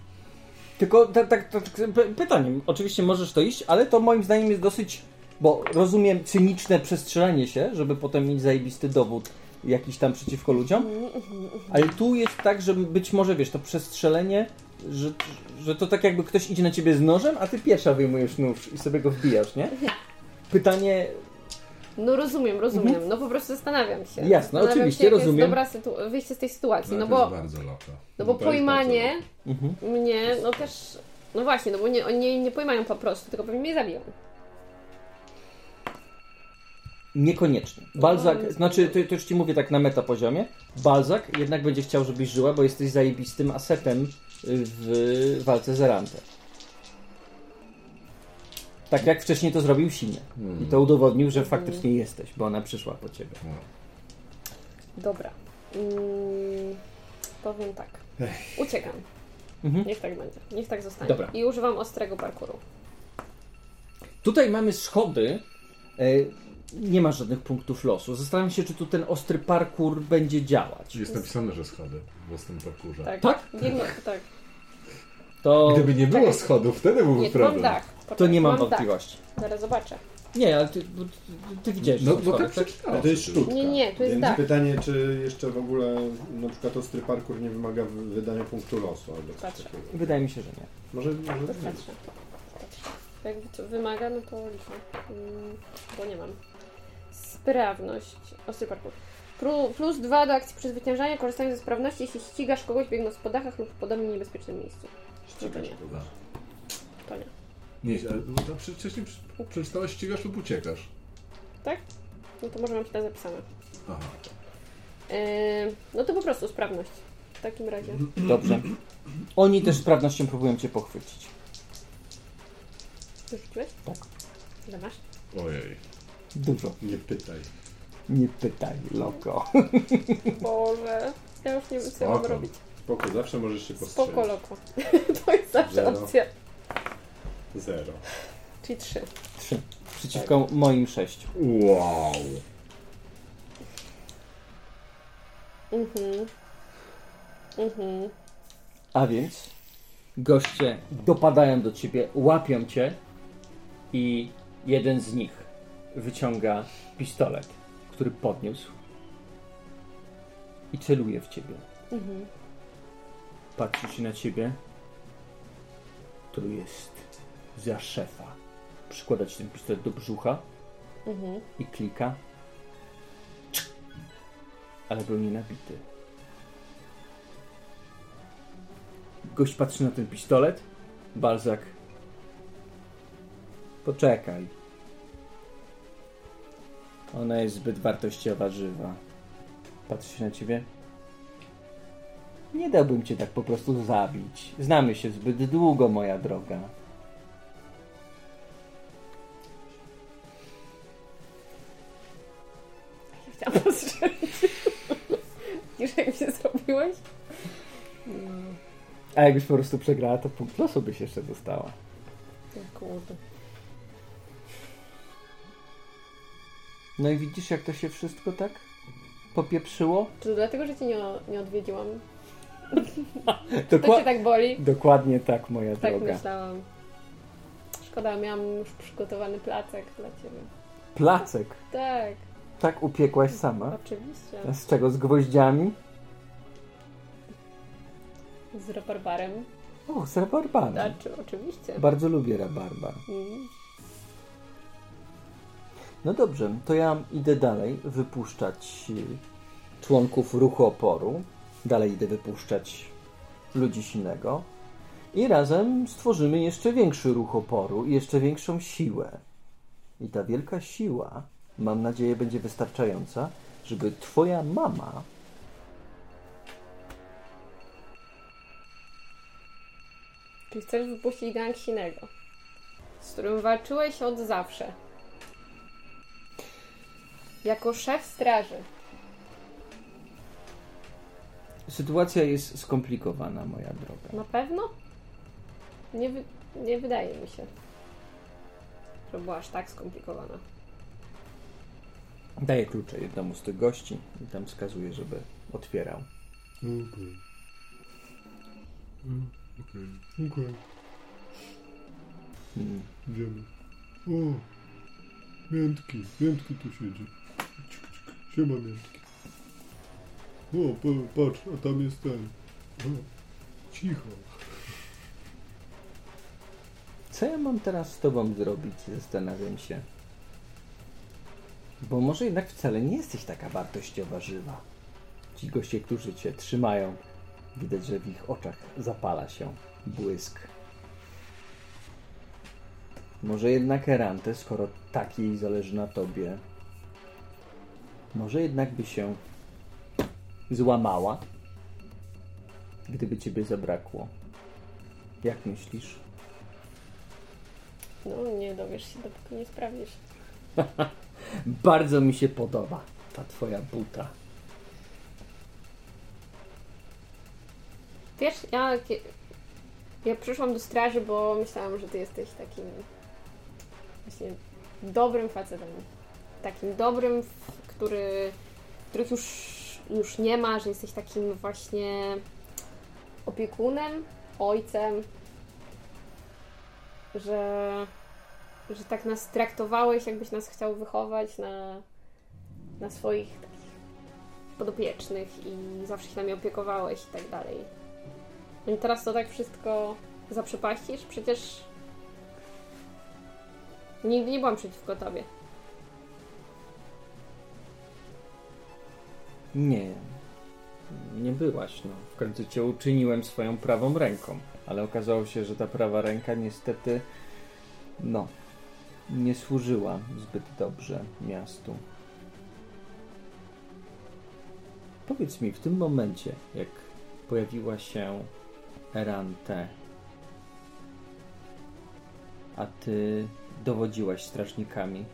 Tylko tak, tak, tak, py- pytanie, oczywiście możesz to iść, ale to moim zdaniem jest dosyć, bo rozumiem cyniczne przestrzelanie się, żeby potem mieć zajebisty dowód jakiś tam przeciwko ludziom, ale tu jest tak, że być może, wiesz, to przestrzelenie, że, że to tak jakby ktoś idzie na ciebie z nożem, a ty pierwsza wyjmujesz nóż i sobie go wbijasz, nie? Pytanie, No rozumiem, rozumiem. No po prostu zastanawiam się. Jasne, zastanawiam oczywiście, się, jak rozumiem. jest dobra sytu- wyjście z tej sytuacji. No to bo, bardzo loka. no bo pojmanie mhm. mnie, no też... No właśnie, no bo nie, oni nie pojmają po prostu, tylko pewnie mnie zabiją. Niekoniecznie. Balzak, No, znaczy, to, to już ci mówię tak na meta poziomie. Balzak jednak będzie chciał, żebyś żyła, bo jesteś zajebistym asetem w walce z Erantem. Tak jak wcześniej to zrobił Siny. Hmm. I to udowodnił, że faktycznie jesteś, bo ona przyszła po ciebie. No. Dobra. Mm, powiem tak. Uciekam. Mhm. Niech tak będzie. Niech tak zostanie. Dobra. I używam ostrego parkouru. Tutaj mamy schody. E, nie ma żadnych punktów losu. Zastanawiam się, czy tu ten ostry parkour będzie działać. Jest napisane, że schody w własnym parkurze. Tak. Tak? Biegnę, tak. To, Gdyby nie było Czekaj. schodów, wtedy byłby Nie, tu mam problem. dach. to nie mam dach. wątpliwości. Zaraz zobaczę. Nie, ale ty, ty, ty widziałeś. No, bo schody, tak przeczytałem. To jest sztuka. Nie, nie, to jest Więc tak. pytanie, czy jeszcze w ogóle na przykład ostry parkour nie wymaga wydania punktu losu albo coś Patrzę. takiego. Wydaje mi się, że nie. Może, może To nie. patrzę. Patrzę. Jak to wymaga, no to liczę. Mm, bo nie mam. Sprawność. Ostry parkour. Plus dwa do akcji przezwyciężania, korzystając ze sprawności, jeśli ścigasz kogoś biegnąc po dachach lub w podobnie niebezpiecznym miejscu. No to nie. To nie. Nie, ale no to przy- wcześniej przy- przeczytałeś ścigasz lub uciekasz. Tak? No to może mam źle zapisane. Aha. Yy, no to po prostu sprawność. W takim razie. Dobrze. Oni też z sprawnością próbują cię pochwycić. Wyrzuciłeś? Tak. Ile masz? Ojej. Dużo. Nie pytaj. Nie pytaj, loko. Boże. Ja już nie wiem, co ja mam Spoko. robić. Spoko, zawsze możesz się postrzelić. Spoko loko. *laughs* to jest zawsze Zero. opcja. Zero. Czyli trzy. Trzy. Przeciwko moim sześciu. Wow. Mhm. Mhm. A więc goście dopadają do ciebie, łapią cię i jeden z nich wyciąga pistolet, który podniósł i celuje w ciebie. Mhm. Patrzy się na ciebie. To jest za szefa. Przykłada ci ten pistolet do brzucha Mhm. i klika. Ale był nie nabity. Gość patrzy na ten pistolet. Balzak. Poczekaj. Ona jest zbyt wartościowa, żywa. Patrzy się na ciebie. Nie dałbym cię tak po prostu zabić. Znamy się zbyt długo, moja droga. Chciałam *laughs* postrzelić. Widzisz, jak się zrobiłeś? A jakbyś po prostu przegrała, to punkt losu byś jeszcze dostała. Kurde. No i widzisz, jak to się wszystko tak popieprzyło? Czy to dlatego, że cię nie, nie odwiedziłam? Dokła- *laughs* To cię tak boli? Dokładnie tak, moja Tak droga. myślałam. Szkoda, miałam już przygotowany placek dla ciebie. Placek. Tak, Tak upiekłaś sama. oczywiście. A z czego? Z gwoździami? Z rabarbarem. O, z rabarbarem. Znaczy, oczywiście. Bardzo lubię rabarbar. Mm. No dobrze, to ja idę dalej wypuszczać y, członków ruchu oporu. Dalej idę wypuszczać ludzi silnego. I razem stworzymy jeszcze większy ruch oporu i jeszcze większą siłę. I ta wielka siła, mam nadzieję, będzie wystarczająca, żeby twoja mama Czyli chcesz wypuścić gang Sinego, z którym walczyłeś od zawsze. Jako szef straży. Sytuacja jest skomplikowana, moja droga. Na pewno? Nie, wy- nie wydaje mi się, że była aż tak skomplikowana. Daję klucze jednemu z tych gości i tam wskazuję, żeby otwierał. Okej. Mm, Okej, okej, Mm. idziemy. O, miętki, miętki tu siedzi. Cik. Siema miętki. O, pa, patrz, a tam jest ten. O, cicho. Co ja mam teraz z tobą zrobić? Zastanawiam się. Bo może jednak wcale nie jesteś taka wartościowa żywa. Ci goście, którzy cię trzymają, widać, że w ich oczach zapala się błysk. Może jednak Erante, skoro tak jej zależy na tobie, może jednak by się złamała, gdyby ciebie zabrakło. Jak myślisz? No, nie dowiesz się, dopóki nie sprawdzisz. *laughs* Bardzo mi się podoba ta twoja buta. Wiesz, ja, ja przyszłam do straży, bo myślałam, że ty jesteś takim właśnie dobrym facetem. Takim dobrym, który, których już, już nie ma, że jesteś takim właśnie opiekunem, ojcem, że, że tak nas traktowałeś, jakbyś nas chciał wychować na, na swoich takich podopiecznych i zawsze się nami opiekowałeś i tak dalej. I teraz to tak wszystko zaprzepaścisz? Przecież nigdy nie byłam przeciwko tobie. Nie, nie byłaś, no. W końcu cię uczyniłem swoją prawą ręką, ale okazało się, że ta prawa ręka niestety, no, nie służyła zbyt dobrze miastu. Powiedz mi, w tym momencie, jak pojawiła się Erante, a ty dowodziłaś strażnikami,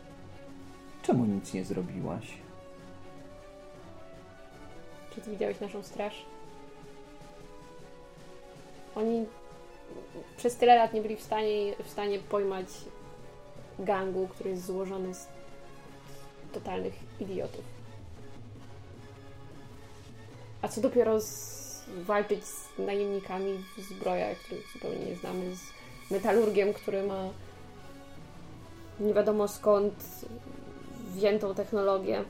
czemu nic nie zrobiłaś? Czy widziałeś naszą straż? Oni przez tyle lat nie byli w stanie, w stanie pojmać gangu, który jest złożony z totalnych idiotów. A co dopiero z, walczyć z najemnikami w zbrojach, których zupełnie nie znamy, z metalurgiem, który ma nie wiadomo skąd wziętą technologię.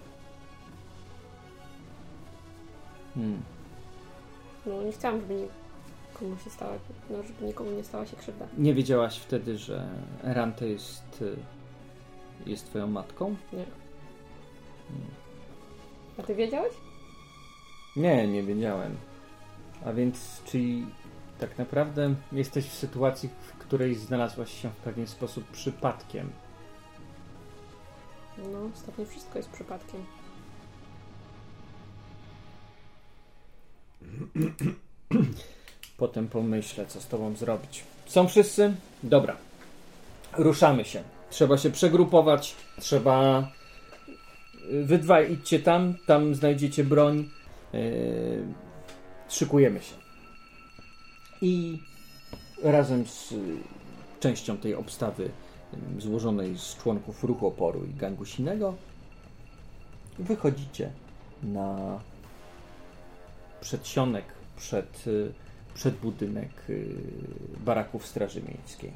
Hmm. No nie chciałam, żeby nikomu się stała, no, żeby nikomu nie stała się krzywda. Nie wiedziałaś wtedy, że Erante jest, y, jest twoją matką? Nie. A ty wiedziałeś? Nie, nie wiedziałem. A więc, czyli tak naprawdę jesteś w sytuacji, w której znalazłaś się w pewien sposób przypadkiem. No, ostatnio wszystko jest przypadkiem. *clears throat* Potem pomyślę, co z tobą zrobić. Są wszyscy? Dobra. Ruszamy się. Trzeba się przegrupować. Trzeba. Wy dwaj idźcie tam, tam znajdziecie broń. Yy... Szykujemy się. I razem z y, częścią tej obstawy y, złożonej z członków ruchu oporu i gangu sinego wychodzicie na przedsionek przed, y, przed budynek y, baraków Straży Miejskiej.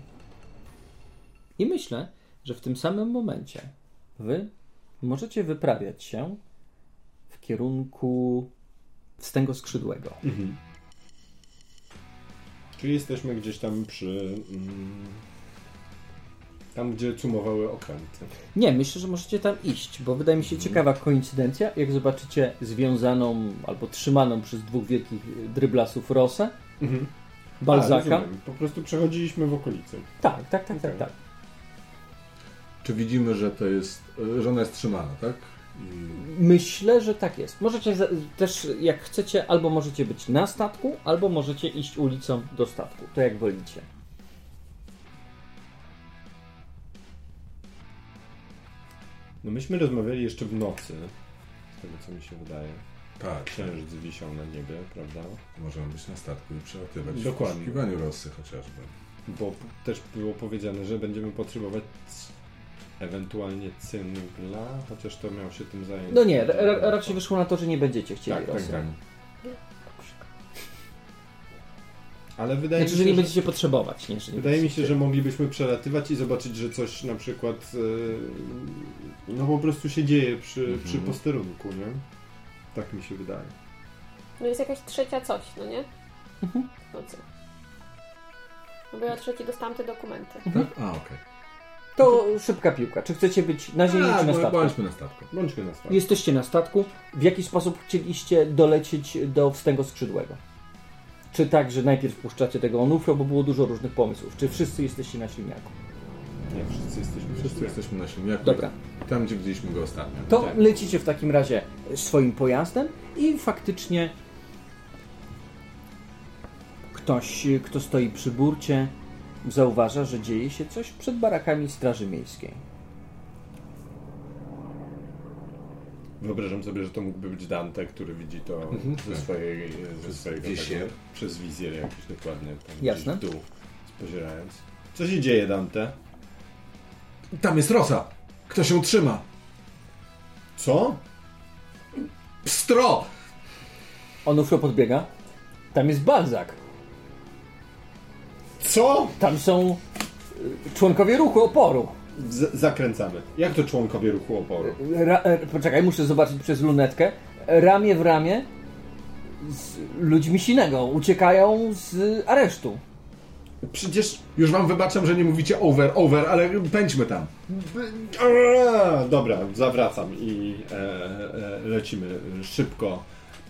I myślę, że w tym samym momencie wy możecie wyprawiać się w kierunku wstęgo skrzydłego. Mhm. Czyli jesteśmy gdzieś tam przy. Mm, tam, gdzie cumowały okręty. Nie, myślę, że możecie tam iść, bo wydaje mi się ciekawa koincydencja, jak zobaczycie związaną albo trzymaną przez dwóch wielkich dryblasów Rosę, Mhm. Balzaka. A, po prostu przechodziliśmy w okolicy. tak, tak, tak, tak, tak. Czy widzimy, że to jest, że ona jest trzymana, tak? Myślę, że tak jest. Możecie za- też, jak chcecie, albo możecie być na statku, albo możecie iść ulicą do statku. To jak wolicie. No myśmy rozmawiali jeszcze w nocy. Z tego co mi się wydaje. tak, Księżyc wisiał na niebie, prawda? możemy być na statku i przelatywać Dokładnie. w poszukiwaniu Rosy chociażby. Bo też było powiedziane, że będziemy potrzebować ewentualnie cyngla, chociaż to miał się tym zająć. No nie, ra- ra- raczej wyszło na to, że nie będziecie chcieli Tak, tak, Rosji. Tak. Ale wydaje Znaczy, że mi nie się, że, będziecie potrzebować. Nie, że nie wydaje mi się, że moglibyśmy przelatywać i zobaczyć, że coś na przykład e, no po prostu się dzieje przy, Mhm. przy posterunku, nie? Tak mi się wydaje. No jest jakaś trzecia coś, no nie? Mhm. W nocy. No bo ja trzeci dostałam te dokumenty. Mhm. Tak? A, okej. To szybka piłka. Czy chcecie być na ziemi, A, czy na statku? Bądźmy na statku. Bądźmy na statku. Jesteście na statku. W jaki sposób chcieliście dolecieć do wstęgu skrzydłego? Czy tak, że najpierw puszczacie tego onufro, bo było dużo różnych pomysłów? Czy wszyscy jesteście na silniaku? Nie, wszyscy jesteśmy Wszyscy jesteśmy na silniaku. Dobra. Tam, gdzie widzieliśmy go ostatnio. To Tak. lecicie w takim razie swoim pojazdem i faktycznie ktoś, kto stoi przy burcie, zauważa, że dzieje się coś przed barakami Straży Miejskiej. Wyobrażam sobie, że to mógłby być Dante, który widzi to Mhm. ze swojej, ze swojego wizjer. przez wizjer jakiś dokładnie tam Jasne. dół spozierając. Co się dzieje, Dante? Tam jest Rosa! Kto się trzyma? Co? Pstro! Onufro podbiega. Tam jest Balzak. Co? Tam są y, członkowie ruchu oporu. Z zakręcamy. Jak to członkowie ruchu oporu? Ra, e, poczekaj, muszę zobaczyć przez lunetkę. Ramię w ramię z ludźmi sinego. Uciekają z aresztu. Przecież... Już wam wybaczam, że nie mówicie over, over, ale pędźmy tam. Dobra, zawracam i e, e, lecimy szybko.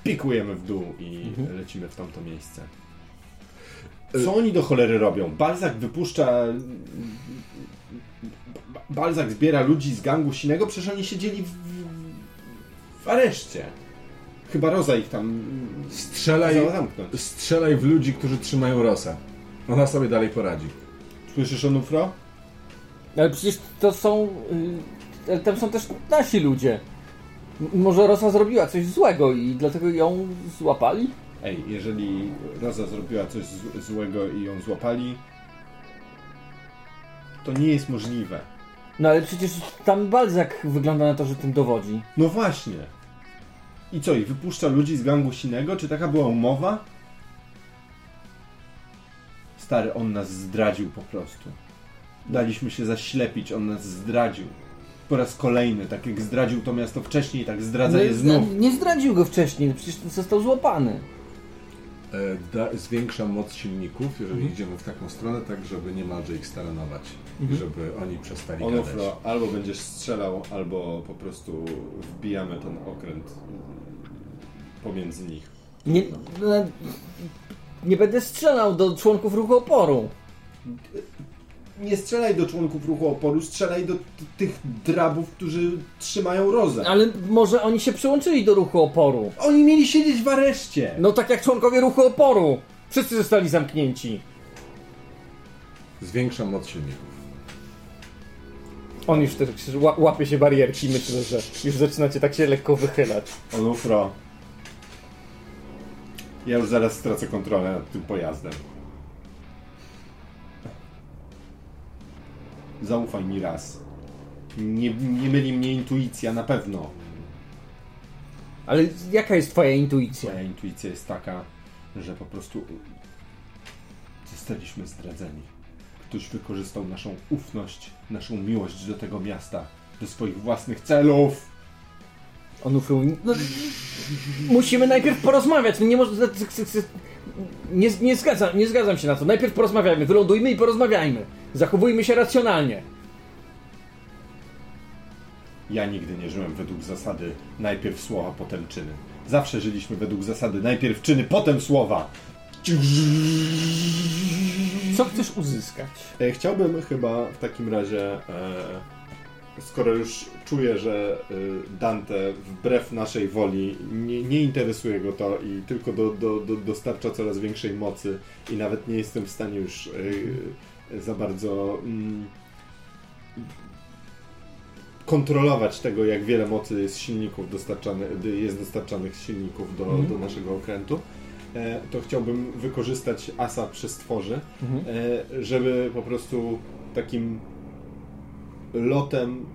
Pikujemy w dół i lecimy w tamto miejsce. Co oni do cholery robią? Balzak wypuszcza... Ba- Balzak zbiera ludzi z gangu sinego, przecież oni siedzieli w, w areszcie. Chyba Roza ich tam Strzelaj, strzelaj w ludzi, którzy trzymają Rosę. Ona sobie dalej poradzi. Słyszysz, Onufro? Ale przecież to są. y, ale Tam są też nasi ludzie. M- Może Rosa zrobiła coś złego i dlatego ją złapali? Ej, jeżeli Roza zrobiła coś złego i ją złapali, to nie jest możliwe. No ale przecież tam Balzak wygląda na to, że tym dowodzi. No właśnie. I co, i wypuszcza ludzi z gangu sinego? Czy taka była umowa? Stary, on nas zdradził po prostu. Daliśmy się zaślepić, on nas zdradził. Po raz kolejny, tak jak zdradził to miasto wcześniej, tak zdradza je No, znów. Nie zdradził go wcześniej, przecież został złapany. E, da, zwiększa moc silników, jeżeli Mhm. idziemy w taką stronę, tak żeby niemalże ich staranować. Mhm. I żeby oni przestali gadać. Onufro, albo będziesz strzelał, albo po prostu wbijamy ten okręt pomiędzy nich. Nie, no, nie będę strzelał do członków ruchu oporu. Nie strzelaj do członków ruchu oporu, strzelaj do t- tych drabów, którzy trzymają rozę. Ale może oni się przyłączyli do ruchu oporu. Oni mieli siedzieć w areszcie. No tak jak członkowie ruchu oporu. Wszyscy zostali zamknięci. Zwiększa moc silników. On już też ła- łapie się barierki, myślę, że już zaczynacie tak się lekko wychylać. Onufro. Ja już zaraz stracę kontrolę nad tym pojazdem. Zaufaj mi raz. Nie, nie myli mnie intuicja, na pewno. Ale jaka jest twoja intuicja? Moja intuicja jest taka, że po prostu zostaliśmy zdradzeni. Ktoś wykorzystał naszą ufność, naszą miłość do tego miasta, do swoich własnych celów. On ufrył... No, musimy najpierw porozmawiać. No nie może... Nie, nie, zgadzam, nie zgadzam się na to. Najpierw porozmawiajmy. Wylądujmy i porozmawiajmy. Zachowujmy się racjonalnie. Ja nigdy nie żyłem według zasady najpierw słowa, potem czyny. Zawsze żyliśmy według zasady najpierw czyny, potem słowa. Co chcesz uzyskać? E, Chciałbym chyba w takim razie, e, skoro już czuję, że e, Dante wbrew naszej woli nie, nie interesuje go to i tylko do, do, do, dostarcza coraz większej mocy i nawet nie jestem w stanie już e, za bardzo mm, kontrolować tego, jak wiele mocy jest silników dostarczane, jest dostarczanych z silników do, do naszego okrętu, e, to chciałbym wykorzystać asa przy stworze, e, żeby po prostu takim lotem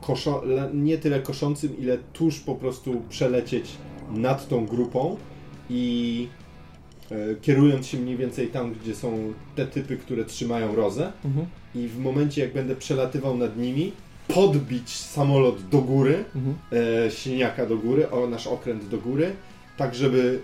koszo, nie tyle koszącym, ile tuż po prostu przelecieć nad tą grupą i kierując się mniej więcej tam, gdzie są te typy, które trzymają rozę Mhm. i w momencie jak będę przelatywał nad nimi, podbić samolot do góry, Mhm. e, silniaka do góry, o nasz okręt do góry, tak żeby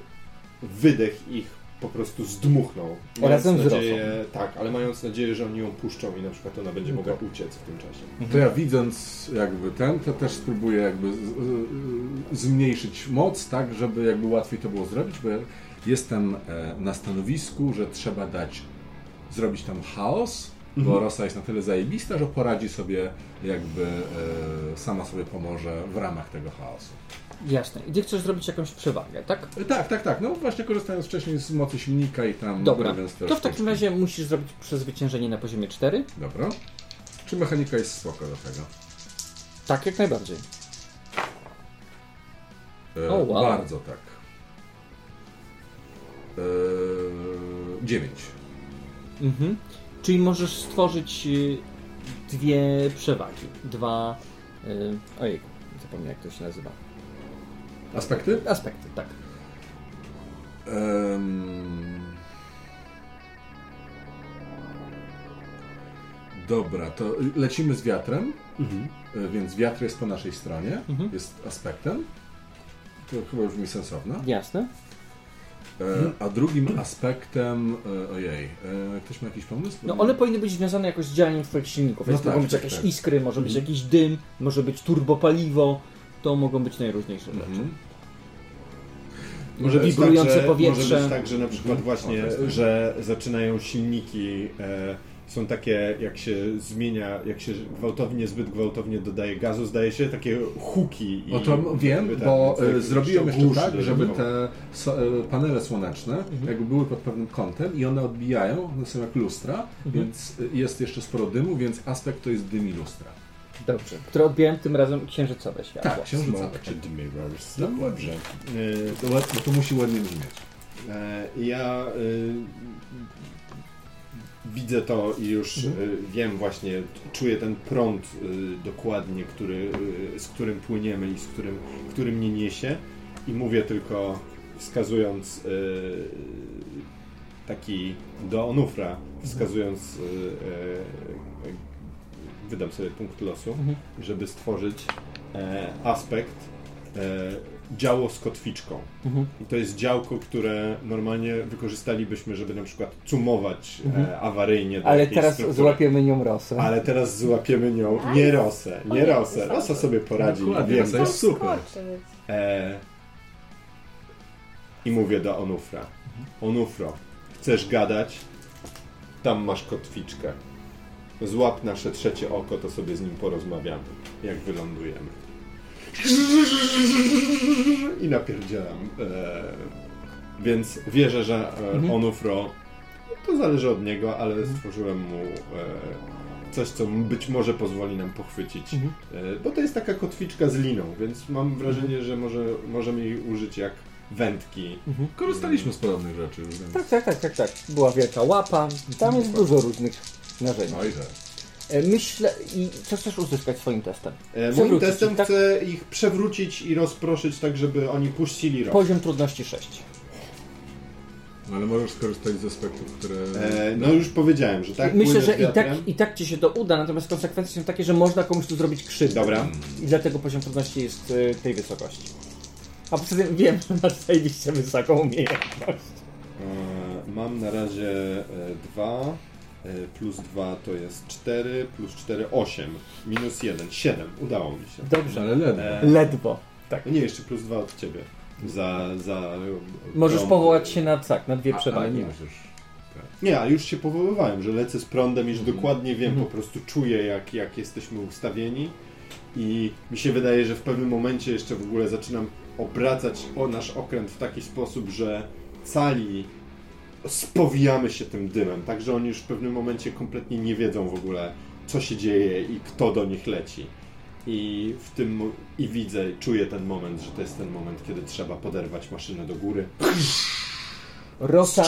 wydech ich po prostu zdmuchnął. Mając Razem z nadzieję, tak, ale mając nadzieję, że oni ją puszczą i na przykład ona będzie mogła uciec w tym czasie. To ja widząc jakby ten, to też spróbuję jakby z, z, zmniejszyć moc, tak, żeby jakby łatwiej to było zrobić, bo ja jestem e, na stanowisku, że trzeba dać, zrobić tam chaos, bo Rosa jest na tyle zajebista, że poradzi sobie jakby e, sama sobie pomoże w ramach tego chaosu. Jasne. I ty chcesz zrobić jakąś przewagę, tak? E, Tak, tak, tak. No właśnie korzystając wcześniej z mocy silnika i tam Dobra. To w takim razie musisz zrobić przezwyciężenie na poziomie 4. Dobra. Czy mechanika jest spoko do tego? Tak, jak najbardziej. E, O, wow. Bardzo tak. E, dziewięć. Mhm. Czyli możesz stworzyć y, dwie przewagi. Dwa. Y, ojej, zapomniałem jak to się nazywa. Aspekty? Aspekty, tak. Em, Dobra, to lecimy z wiatrem, e, więc wiatr jest po naszej stronie, Mhm. jest aspektem. To chyba już mi sensowne. Jasne. E, a drugim aspektem, e, ojej, e, ktoś ma jakiś pomysł? No one powinny być związane jakoś z działaniem twoich silników. No Więc tak, mogą być tak, jakieś tak. iskry, może być Mhm. jakiś dym, może być turbopaliwo. To mogą być najróżniejsze rzeczy. Mhm. Może Wibrujące tak, że, powietrze. Może być tak, że na przykład Mhm. właśnie, że zaczynają silniki, e, są takie, jak się zmienia, jak się gwałtownie, zbyt gwałtownie dodaje gazu, zdaje się, takie huki. i- O to wiem, bo e, zrobiłem jeszcze tak, żeby te so, e, panele słoneczne jakby były pod pewnym kątem i one odbijają, one są jak lustra, więc e, jest jeszcze sporo dymu, więc aspekt to jest dym i lustra. Dobrze. Które odbieram tym razem księżycowe światło. Tak, księżycowe. Smoke and mirrors. No Dobrze. To, ład- bo to musi ładnie brzmieć. Ja y, widzę to i już y, wiem właśnie, czuję ten prąd y, dokładnie, który, y, z którym płyniemy i z którym, który mnie niesie. I mówię tylko wskazując taki do Onufra, wskazując y, y, wydam sobie punkt losu, Mhm. żeby stworzyć e, aspekt e, działo z kotwiczką. Mhm. I to jest działko, które normalnie wykorzystalibyśmy, żeby na przykład cumować Mhm. e, awaryjnie do Ale teraz struktury. złapiemy nią rosę. Ale teraz złapiemy nią nie Rosę, nie Rosę. Rosa sobie poradzi. Dokładnie, wiem, Rosa jest super. E, I mówię do Onufra. Onufro, chcesz gadać? Tam masz kotwiczkę. złap nasze trzecie oko, to sobie z nim porozmawiamy, jak wylądujemy. I napierdzielam. E, więc wierzę, że e, Mhm. Onufro, to zależy od niego, ale stworzyłem mu e, coś, co być może pozwoli nam pochwycić. Mhm. E, bo to jest taka kotwiczka z liną, więc mam wrażenie, że może, możemy jej użyć jak wędki. Korzystaliśmy z podobnych rzeczy więc... Tak, tak, tak, tak, tak. Była wielka łapa. Tam jest dużo różnych narzędzi. No i że. E, Myślę, i co chcesz uzyskać swoim testem? E, moim Przewrócić testem ich, tak? chcę ich przewrócić i rozproszyć tak, żeby oni puścili rok. Poziom trudności 6. No, ale możesz skorzystać z aspektów, które... E, no już powiedziałem, że tak. Myślę, że i tak, i tak ci się to uda, natomiast konsekwencje są takie, że można komuś tu zrobić krzywdę. Dobra. I dlatego poziom trudności jest e, tej wysokości. A poza tym wiem, że masz zajebiście wysoką umiejętność. E, mam na razie 2, plus 2 to jest 4, plus 4, 8, minus 1, 7. Udało mi się. Dobrze. Ale ledwo. E, Ledwo. no nie, jeszcze plus 2 od ciebie. Za, za Możesz prąd. powołać się na, tak, na dwie przewagi. nie musisz. Nie, a już się powoływałem, że lecę z prądem i że dokładnie wiem, Mhm. po prostu czuję jak, jak jesteśmy ustawieni i mi się wydaje, że w pewnym momencie jeszcze w ogóle zaczynam obracać o nasz okręt w taki sposób, że cali spowijamy się tym dymem, tak że oni już w pewnym momencie kompletnie nie wiedzą w ogóle co się dzieje i kto do nich leci. I w tym i widzę, czuję ten moment, że to jest ten moment, kiedy trzeba poderwać maszynę do góry. Rosa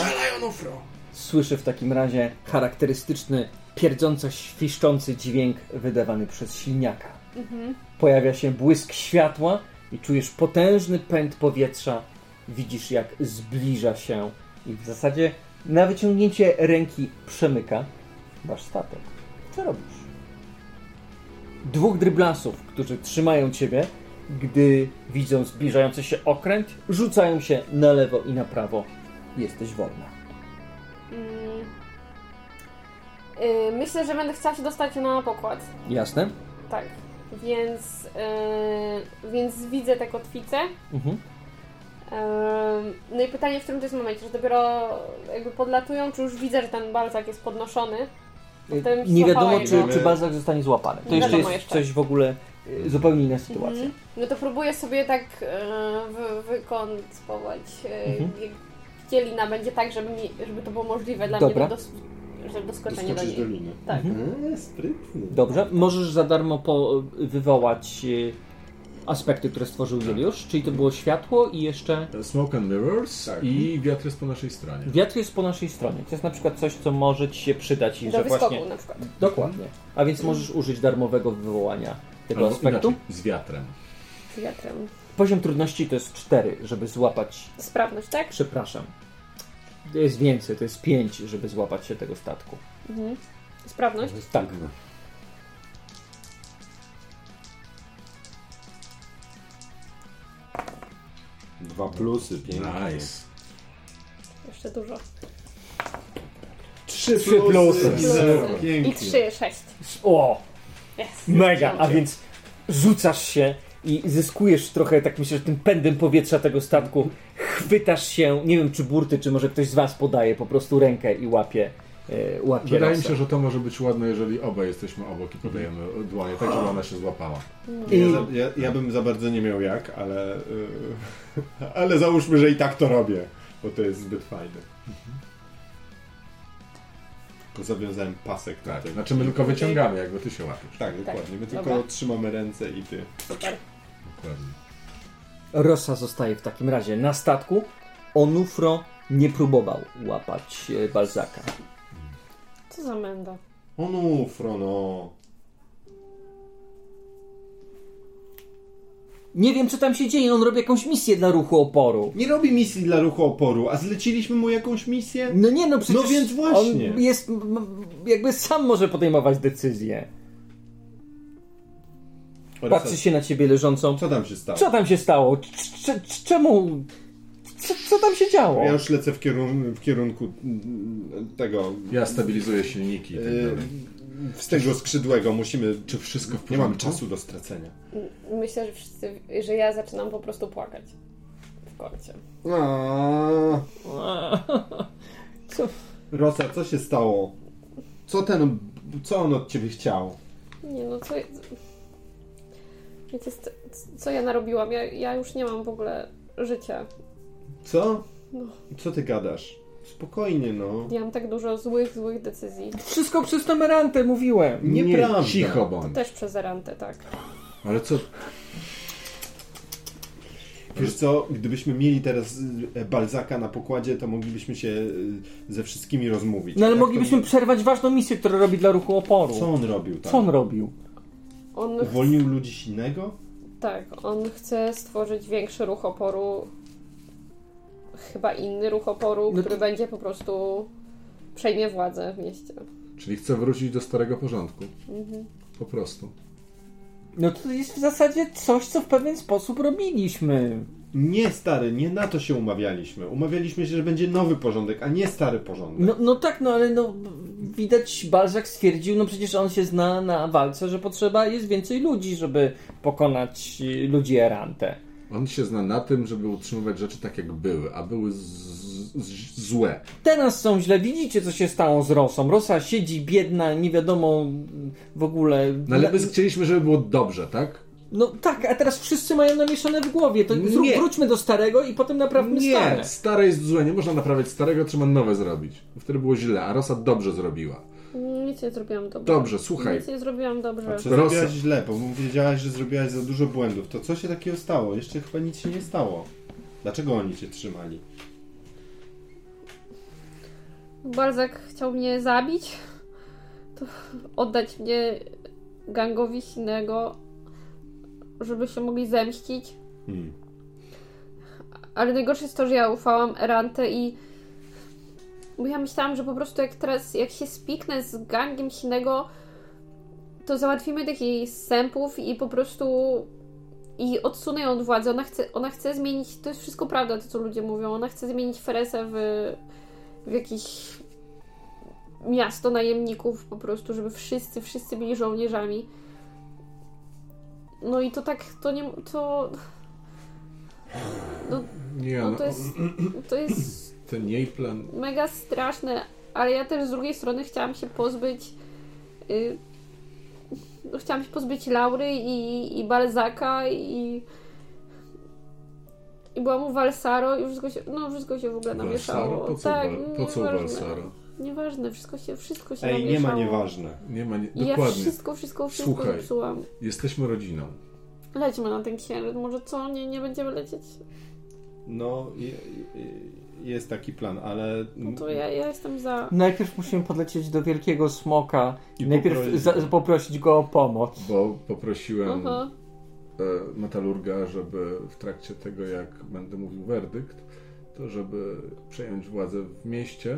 słyszy w takim razie charakterystyczny, pierdząco świszczący dźwięk wydawany przez silniaka. Pojawia się błysk światła i czujesz potężny pęd powietrza. Widzisz, jak zbliża się i w zasadzie na wyciągnięcie ręki przemyka wasz statek. Co robisz? Dwóch dryblasów, którzy trzymają ciebie, gdy widzą zbliżający się okręt, rzucają się na lewo i na prawo. Jesteś wolna. Mm. Y, Myślę, że będę chciała się dostać na pokład. Jasne? Tak. Więc, y, więc widzę te kotwice. Mhm. No i pytanie, w którym to jest momencie, że dopiero jakby podlatują, czy już widzę, że ten balzak jest podnoszony? Nie wiadomo, czy, jego. czy Balzak zostanie złapany. To jeszcze jest jeszcze. coś w ogóle y, zupełnie inna sytuacja. Mhm. No to próbuję sobie tak y, wy, wykonstruować, y, Mhm. gdzie lina będzie tak, żeby, mi, żeby to było możliwe dla Dobra. mnie do, doskoczenie do Doskoczyć do niej. liny. Tak. Eee, sprytny. Dobrze, możesz za darmo po, wywołać aspekty, które stworzył Juliusz, czyli to było światło i jeszcze Smoke and Mirrors Tak. i wiatr jest po naszej stronie. wiatr jest po naszej stronie. To jest na przykład coś, co może ci się przydać i Do że wyskoku właśnie... na przykład. Dokładnie. A więc możesz użyć darmowego wywołania tego Albo aspektu. inaczej, z wiatrem. Z wiatrem. Poziom trudności to jest 4, żeby złapać... Sprawność, tak? Przepraszam. To jest więcej, to jest 5, żeby złapać się tego statku. Mhm. Sprawność? Tak. Dwa plusy, pięknie. Nice. Jeszcze dużo. Trzy Trzy plusy. I zero. I Pięknie. 3, 6. O! Jest. Mega! A więc rzucasz się i zyskujesz trochę, tak myślę, że tym pędem powietrza tego statku. Chwytasz się, nie wiem czy burty, czy może ktoś z was podaje po prostu rękę i łapie, łapie Wydaje mi się, że to może być ładne, jeżeli obaj jesteśmy obok i podajemy dłonie, tak żeby ona się złapała. Ja, za, ja, ja bym za bardzo nie miał jak, ale, yy, *laughs* ale załóżmy, że i tak to robię, bo to jest zbyt fajne. Tylko zawiązałem pasek. Tak, tym. znaczy my tylko wyciągamy, jakby ty się łapiesz. Tak, dokładnie. My tylko Dobra. trzymamy ręce i ty. Super. Dokładnie. Rosa zostaje w takim razie na statku. Onufro nie próbował łapać e, Balzaka. Co za menda. O no, Frono. Nie wiem co tam się dzieje, on robi jakąś misję dla ruchu oporu. Nie robi misji dla ruchu oporu, a zleciliśmy mu jakąś misję? No nie no, przecież No więc właśnie. on jest, jakby sam może podejmować decyzje. Patrzy się na ciebie leżącą. Co tam się stało? Co tam się stało? Czemu? Co, co tam się działo? Ja już lecę w, kierun- w kierunku mm, tego. Ja stabilizuję silniki i tak Yy, dalej. z tego skrzydłego musimy. Czy wszystko w Nie mam porządku? czasu do stracenia. Myślę, że wszyscy, że ja zaczynam po prostu płakać. W korcie. *laughs* Co? Rosa, co się stało? Co ten Co on od ciebie chciał? Nie no, co... Wiecie, co- co ja narobiłam? Ja, ja już nie mam w ogóle życia. Co? No. Co ty gadasz? Spokojnie, no. Ja mam tak dużo złych, złych decyzji. Wszystko przez tą Merantę mówiłem. Nieprawda. Nie, cicho bądź. Też przez Erantę, tak. Ale co, Wiesz co, gdybyśmy mieli teraz y, Balzaka na pokładzie, to moglibyśmy się y, ze wszystkimi rozmówić. No ale Tak moglibyśmy to... przerwać ważną misję, którą robi dla ruchu oporu. Co on robił tam? Co on robił? On, Uwolnił ludzi silnego? tak, on chce stworzyć większy ruch oporu. Chyba inny ruch oporu, No który to- będzie po prostu przejmie władzę w mieście. czyli chce wrócić do starego porządku. Mhm. Po prostu. No to jest w zasadzie coś, co w pewien sposób robiliśmy. Nie, stary, nie na to się umawialiśmy. Umawialiśmy się, że będzie nowy porządek, a nie stary porządek. No, no tak, no ale no widać Balzac stwierdził, no przecież on się zna na walce, że potrzeba jest więcej ludzi, żeby pokonać y, ludzi Erantę. On się zna na tym, żeby utrzymywać rzeczy tak, jak były, a były złe. Teraz są źle, widzicie co się stało z Rosą. Rosa siedzi biedna, nie wiadomo w ogóle. No ale my chcieliśmy, żeby było dobrze, tak? No tak, a teraz wszyscy mają namieszane w głowie. To Nie. wróćmy do starego i potem naprawmy stare. Nie, stare jest złe, nie można naprawiać starego, trzeba nowe zrobić. Wtedy było źle, a Rosa dobrze zrobiła. Nic nie zrobiłam dobrze. Dobrze, słuchaj. Nic nie zrobiłam dobrze. A co Rosa- zrobiłaś źle, bo wiedziałaś, że zrobiłaś za dużo błędów. To co się takiego stało? Jeszcze chyba nic się nie stało. Dlaczego oni cię trzymali? Balzak chciał mnie zabić, to oddać mnie gangowi silnego, żeby się mogli zemścić. Hmm. Ale najgorsze jest to, że ja ufałam Erantę i bo ja myślałam, że po prostu jak teraz, jak się spiknę z gangiem silnego, to załatwimy tych jej sępów i po prostu i odsunę ją od władzy. Ona chce, ona chce zmienić, to jest wszystko prawda, to co ludzie mówią, ona chce zmienić Feresę w, w jakieś miasto najemników po prostu, żeby wszyscy, wszyscy byli żołnierzami. No i to tak, to nie, to... No, Nie, no, to jest, to jest ten jej plan. mega straszne, ale ja też z drugiej strony chciałam się pozbyć. Y, no, chciałam się pozbyć Laury i, i Balzaka i. I byłam u Valsaro i wszystko się, no wszystko się w ogóle namieszało. Po co, tak, po co nieważne. Valsaro? Nieważne, wszystko się, wszystko się Ej, nie namieszało. ma nieważne. Nie ma, nie, I ja dokładnie. wszystko, wszystko, wszystko Słuchaj. zepsułam. Jesteśmy rodziną. Lećmy na ten księżyc, może co? Nie, nie będziemy lecieć? No, je, je, jest taki plan, ale... No to ja, ja jestem za. Najpierw musimy podlecieć do wielkiego smoka i najpierw poprosić- za, poprosić go o pomoc. Bo poprosiłem Aha. e, metalurga, żeby w trakcie tego, jak będę mówił werdykt, to żeby przejąć władzę w mieście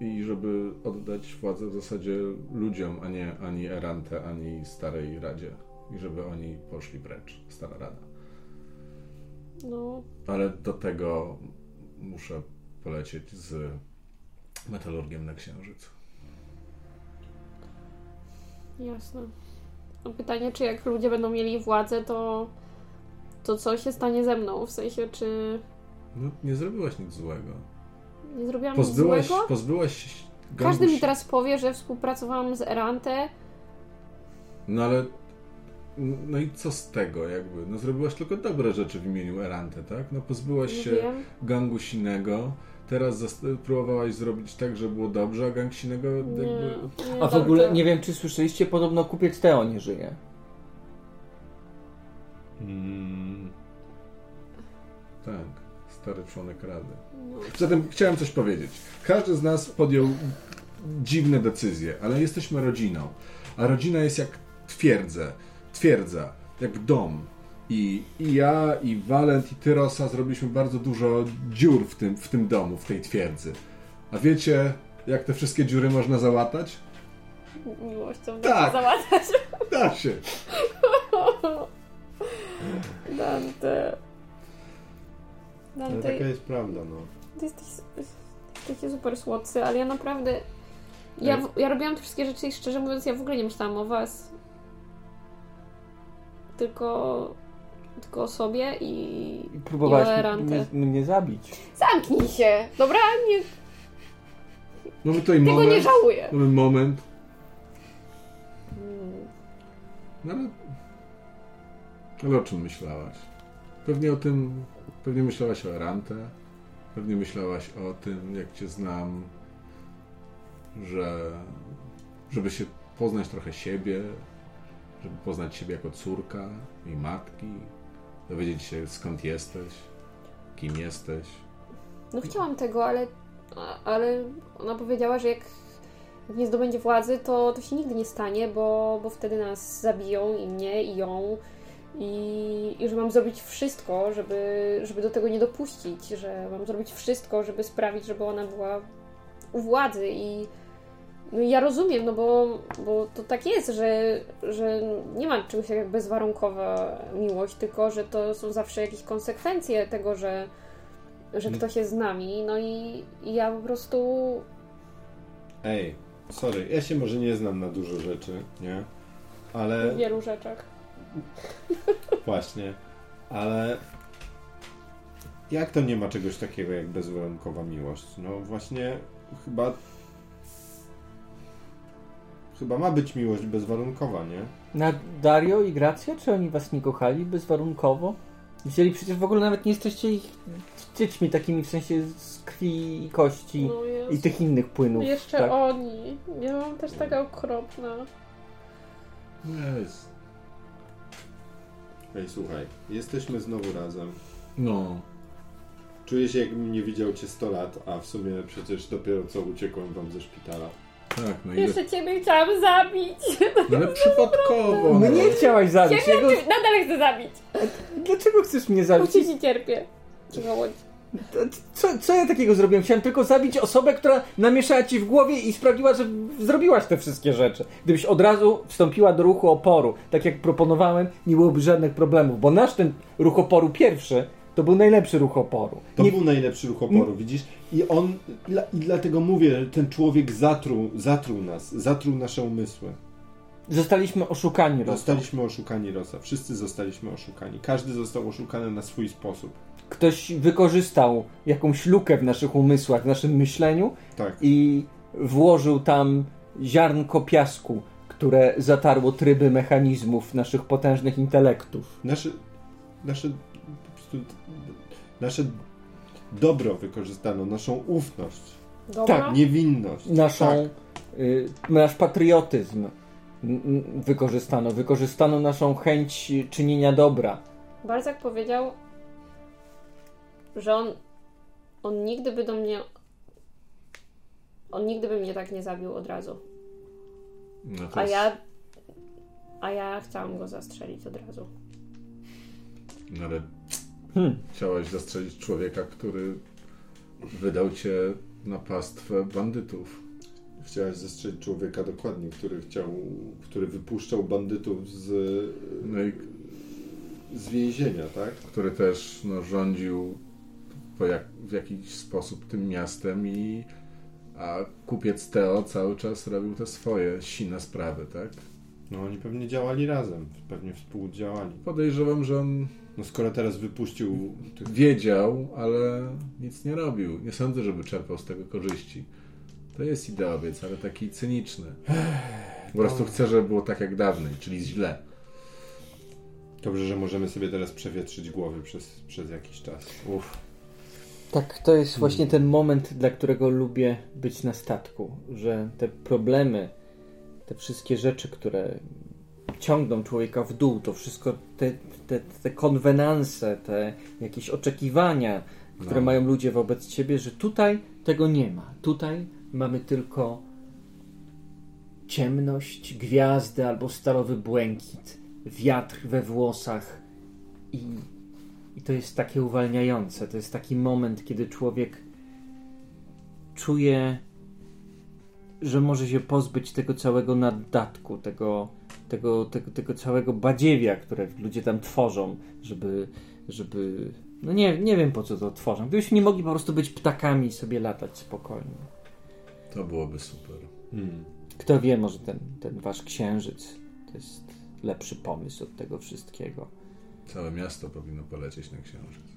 i żeby oddać władzę w zasadzie ludziom, a nie ani Erante, ani Starej Radzie. I żeby oni poszli precz, Stara Rada. No, Ale do tego muszę polecieć z metalurgiem na Księżyc. Jasne. No pytanie, czy jak ludzie będą mieli władzę, to, to co się stanie ze mną? W sensie, czy No, nie zrobiłaś nic złego. nie zrobiłam nic Pozbyłaś, złego? pozbyłaś się Każdy mi teraz powie, że współpracowałam z Erante. No ale. No i co z tego, jakby? No zrobiłaś tylko dobre rzeczy w imieniu Erante, tak? No pozbyłaś Nie się wiem. gangu sinego. Teraz zas- próbowałaś zrobić tak, żeby było dobrze, a gang sinego Nie, jakby. nie A w ogóle nie wiem, czy słyszeliście, podobno kupiec Teo nie żyje. Mm, Tak, stary członek rady. No. Zatem chciałem coś powiedzieć. Każdy z nas podjął dziwne decyzje, ale jesteśmy rodziną. A rodzina jest jak twierdze, twierdza, jak dom. I, I ja, i Walent, i Tyrosa zrobiliśmy bardzo dużo dziur w tym, w tym domu, w tej twierdzy. A wiecie, jak te wszystkie dziury można załatać? Miłością Tak. tak. załatać. Da się. *laughs* Dante. ale Dante, taka jest prawda, no. ty jesteś, jesteście super słodcy, ale ja naprawdę... Ja, ja robiłam te wszystkie rzeczy i szczerze mówiąc, ja w ogóle nie myślałam o was. Tylko... Tylko o sobie i... I Erantę. mnie, mnie zabić. Zamknij się! Dobra? Nie, Mamy tutaj tego nie moment, żałuję. mamy moment, No ale... Ale o czym myślałaś? Pewnie o tym... Pewnie myślałaś o Erante. Pewnie myślałaś o tym, jak cię znam, że... Żeby się poznać trochę siebie, żeby poznać siebie jako córka i matki, dowiedzieć się skąd jesteś, kim jesteś. No chciałam tego, ale, ale ona powiedziała, że jak nie zdobędzie władzy, to, to się nigdy nie stanie, bo, bo wtedy nas zabiją i mnie, i ją. I, I że mam zrobić wszystko, żeby, żeby do tego nie dopuścić, że mam zrobić wszystko, żeby sprawić, żeby ona była u władzy. I no i ja rozumiem, no bo, bo to tak jest, że, że nie ma czegoś takiego jak bezwarunkowa miłość, tylko że to są zawsze jakieś konsekwencje tego, że, że Mm. ktoś jest z nami. No i, i ja po prostu Ej, sorry, ja się może nie znam na dużo rzeczy, nie? Ale w wielu rzeczach. właśnie, ale jak to nie ma czegoś takiego jak bezwarunkowa miłość? No właśnie, chyba chyba ma być miłość bezwarunkowa, nie? Na Dario i Gracja, czy oni was nie kochali bezwarunkowo? Wzięli przecież w ogóle nawet nie jesteście ich dziećmi takimi w sensie z krwi i kości No i tych innych płynów. Jeszcze tak? oni. Ja mam też taka okropna. Jest. Ej, słuchaj, jesteśmy znowu razem. No. Czuję się jakbym nie widział cię 100 lat, a w sumie przecież dopiero co uciekłem wam ze szpitala. Tak, no. Jeszcze ciebie chciałam zabić. *laughs* No ale przypadkowo. Mnie nie chciałaś zabić. Ciebie Jego... ty- nadal chcę zabić. Dlaczego chcesz mnie zabić? Bo ci cierpię. Co, co ja takiego zrobiłem? Chciałem tylko zabić osobę, która namieszała ci w głowie i sprawiła, że zrobiłaś te wszystkie rzeczy. Gdybyś od razu wstąpiła do ruchu oporu, tak jak proponowałem, nie byłoby żadnych problemów, bo nasz ten ruch oporu pierwszy to był najlepszy ruch oporu. To Nie, był najlepszy ruch oporu, widzisz? I on, i dlatego mówię, że ten człowiek zatruł, zatruł nas, zatruł nasze umysły. Zostaliśmy oszukani, Rosą. Zostaliśmy oszukani, Rosa. Wszyscy zostaliśmy oszukani. Każdy został oszukany na swój sposób. Ktoś wykorzystał jakąś lukę w naszych umysłach, w naszym myśleniu Tak. i włożył tam ziarnko piasku, które zatarło tryby mechanizmów naszych potężnych intelektów. Nasze, nasze, prostu, nasze dobro wykorzystano, naszą ufność, Dobra. Tak, niewinność. naszą, Tak. y, nasz patriotyzm wykorzystano. Wykorzystano naszą chęć czynienia dobra. Barzak powiedział, że on, on nigdy by do mnie. On nigdy by mnie tak nie zabił od razu. No to A jest- ja. A ja chciałam go zastrzelić od razu. No ale Hmm. chciałaś zastrzelić człowieka, który wydał cię na pastwę bandytów. Chciałeś zastrzelić człowieka dokładnie, który chciał, który wypuszczał bandytów z, No i z więzienia, tak? który też no, rządził po jak, w jakiś sposób tym miastem i a kupiec Teo cały czas robił te swoje sine sprawy, tak? No oni pewnie działali razem, pewnie współdziałali. Podejrzewam, że on No skoro teraz wypuścił tych... wiedział, ale nic nie robił. Nie sądzę, żeby czerpał z tego korzyści. To jest ideowiec, ale taki cyniczny. Po prostu chce, żeby było tak jak dawniej, czyli źle. Dobrze, że możemy sobie teraz przewietrzyć głowy przez, przez jakiś czas. Uff. Tak, to jest właśnie ten moment, dla którego lubię być na statku, że te problemy, te wszystkie rzeczy, które ciągną człowieka w dół, to wszystko, te, te, te konwenanse, te jakieś oczekiwania, które No. mają ludzie wobec ciebie, że tutaj tego nie ma. Tutaj mamy tylko ciemność, gwiazdy albo stalowy błękit, wiatr we włosach i i to jest takie uwalniające. To jest taki moment, kiedy człowiek czuje, że może się pozbyć tego całego naddatku, tego, tego, tego, tego całego badziewia, które ludzie tam tworzą, żeby, żeby. No nie, nie wiem po co to tworzą. Gdybyśmy nie mogli po prostu być ptakami i sobie latać spokojnie. To byłoby super. Hmm. Kto wie, może ten, ten wasz księżyc to jest lepszy pomysł od tego wszystkiego. Całe miasto powinno polecieć na księżyc.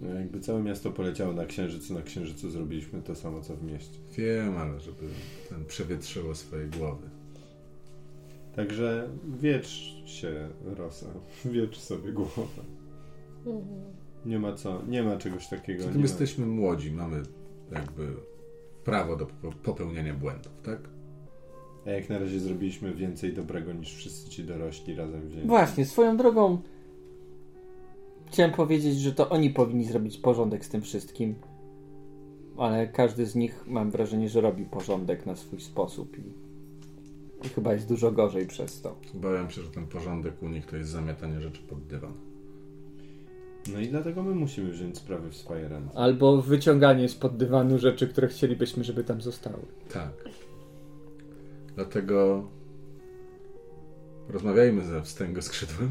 No, jakby całe miasto poleciało na księżycu, na księżycu zrobiliśmy to samo co w mieście. Wiem, ale żeby ten przewietrzyło swoje głowy. Także wiecz się, Rosa. *laughs* Wiecz sobie głowę. Nie ma co, nie ma czegoś takiego. Zatem ma. jesteśmy młodzi, mamy jakby prawo do pope- popełniania błędów, tak? A jak na razie zrobiliśmy więcej dobrego niż wszyscy ci dorośli razem wzięci. Właśnie, swoją drogą chciałem powiedzieć, że to oni powinni zrobić porządek z tym wszystkim. Ale każdy z nich mam wrażenie, że robi porządek na swój sposób i, i chyba jest dużo gorzej przez to. Obawiam się, że ten porządek u nich to jest zamiatanie rzeczy pod dywan. No i dlatego my musimy wziąć sprawy w swoje ręce. Albo wyciąganie spod dywanu rzeczy, które chcielibyśmy, żeby tam zostały. Tak. Dlatego porozmawiajmy ze wstęgo skrzydłem.